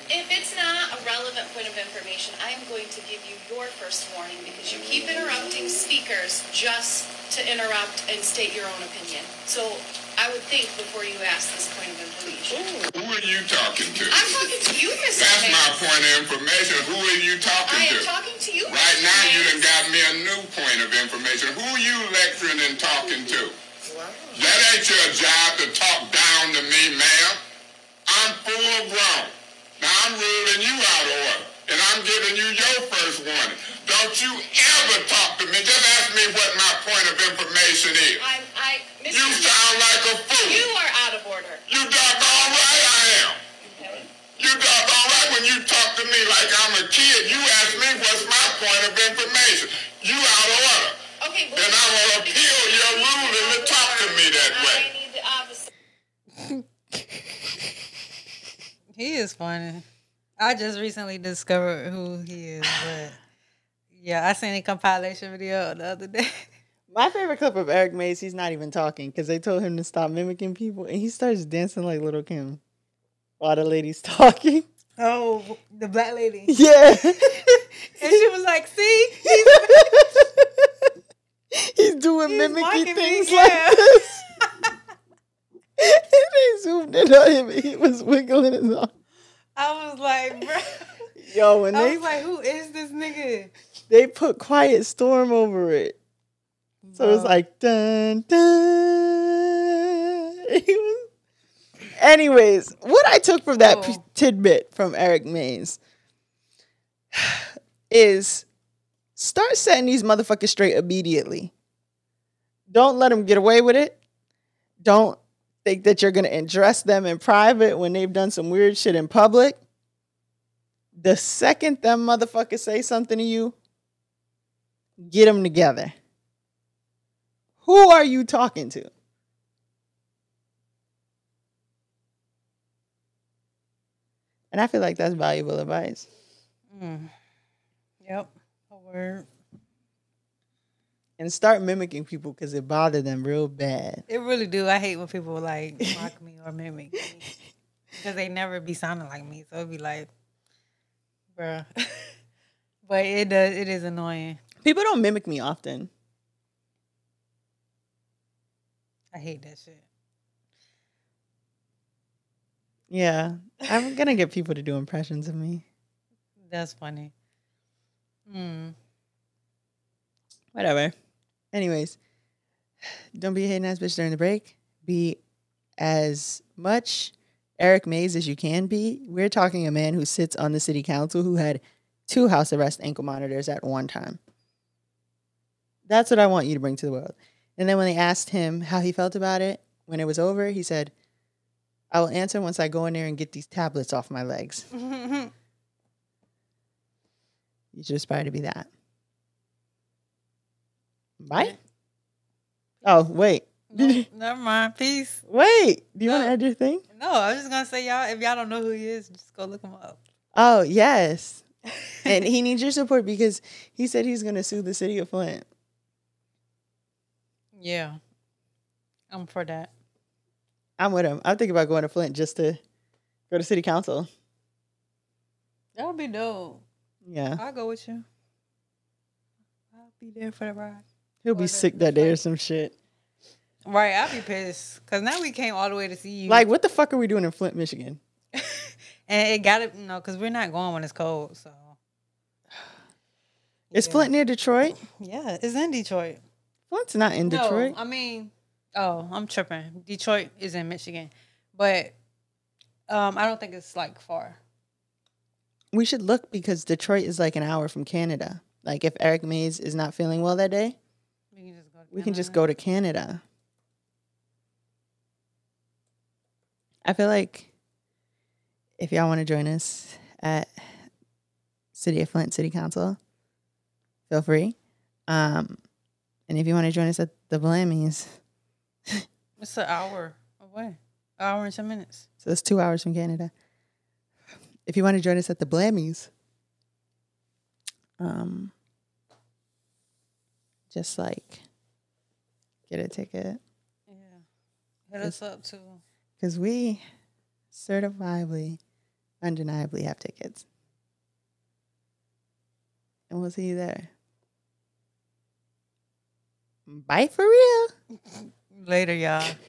If it's not a relevant point of information, I am going to give you your first warning because you keep interrupting speakers just to interrupt and state your own opinion. So I would think before you ask this point of information. Who are you talking to? I'm talking to you, Mr. That's my point of information. Who are you talking I to? I am talking to you, Right Mr. now, you done got me a new point of information. Who are you lecturing and talking to? That ain't your job to talk down to me, ma'am. I'm full grown. Now I'm ruling you out of order, and I'm giving you your first warning. Don't you ever talk to me. Just ask me what my point of information is. I'm, I, Mr. You sound like a fool. You are out of order. You doggone right I am. Okay? You doggone right when you talk to me like I'm a kid. You ask me what's my point of information. You out of order. Okay, well, Then I will appeal your ruling to talk to me that way. I need the officer. He is funny. I just recently discovered who he is, but Yeah, I seen a compilation video the other day. My favorite clip of Eric Mays, he's not even talking because they told him to stop mimicking people, and he starts dancing like Lil Kim while the lady's talking. Oh, the black lady. Yeah. And she was like, see? he's doing He's mimicking mocking me, things yeah. like this. they zoomed in on him, and he was wiggling his arm. I was like, bro. Yo, when I they was like, who is this nigga? They put Quiet Storm over it. So it's like dun dun. Anyways, what I took from that Oh. tidbit from Eric Mays is start setting these motherfuckers straight immediately. Don't let them get away with it. Don't think that you're gonna address them in private when they've done some weird shit in public. The second them motherfuckers say something to you, get them together. Who are you talking to? And I feel like that's valuable advice. Mm. Yep. A word. And start mimicking people because it bothered them real bad. It really do. I hate when people like mock me or mimic me because they never be sounding like me. So it'd be like, bruh. but it does. It is annoying. People don't mimic me often. I hate that shit. Yeah. I'm to get people to do impressions of me. That's funny. Hmm. Whatever. Anyways, don't be a hating ass bitch during the break. Be as much Eric Mays as you can be. We're talking a man who sits on the city council who had two house arrest ankle monitors at one time. That's what I want you to bring to the world. And then when they asked him how he felt about it when it was over, he said, I will answer once I go in there and get these tablets off my legs. You should aspire to be that. Bye. Oh, wait. No, never mind. Peace. Wait. Do you want to add your thing? No, I was just gonna say y'all. If y'all don't know who he is, just go look him up. Oh, yes. and he needs your support because he said he's going to sue the city of Flint. Yeah, I'm for that. I'm with him. I'm thinking about going to Flint just to go to city council. That would be dope. Yeah. I'll go with you. I'll be there for the ride. He'll be sick that day or some shit. Right, I'll be pissed because now we came all the way to see you. Like, what the fuck are we doing in Flint, Michigan? and it got to you know because we're not going when it's cold. So Is Yeah. Flint near Detroit? Yeah, it's in Detroit. Flint's not in No, Detroit. I mean, oh, I'm tripping. Detroit is in Michigan, but um, I don't think it's like far. we should look because Detroit is like an hour from Canada. Like, if Eric Mays is not feeling well that day, We can just go. To we can just Canada. go to Canada. I feel like if y'all want to join us at City of Flint City Council, feel free. Um, and if you want to join us at the Blammies, It's an hour away. hour and ten minutes. so it's two hours from Canada. If you want to join us at the Blammies, um, just like get a ticket. Yeah, hit us up too. Because we certifiably, undeniably have tickets. And we'll see you there. Bye for real. Later, y'all.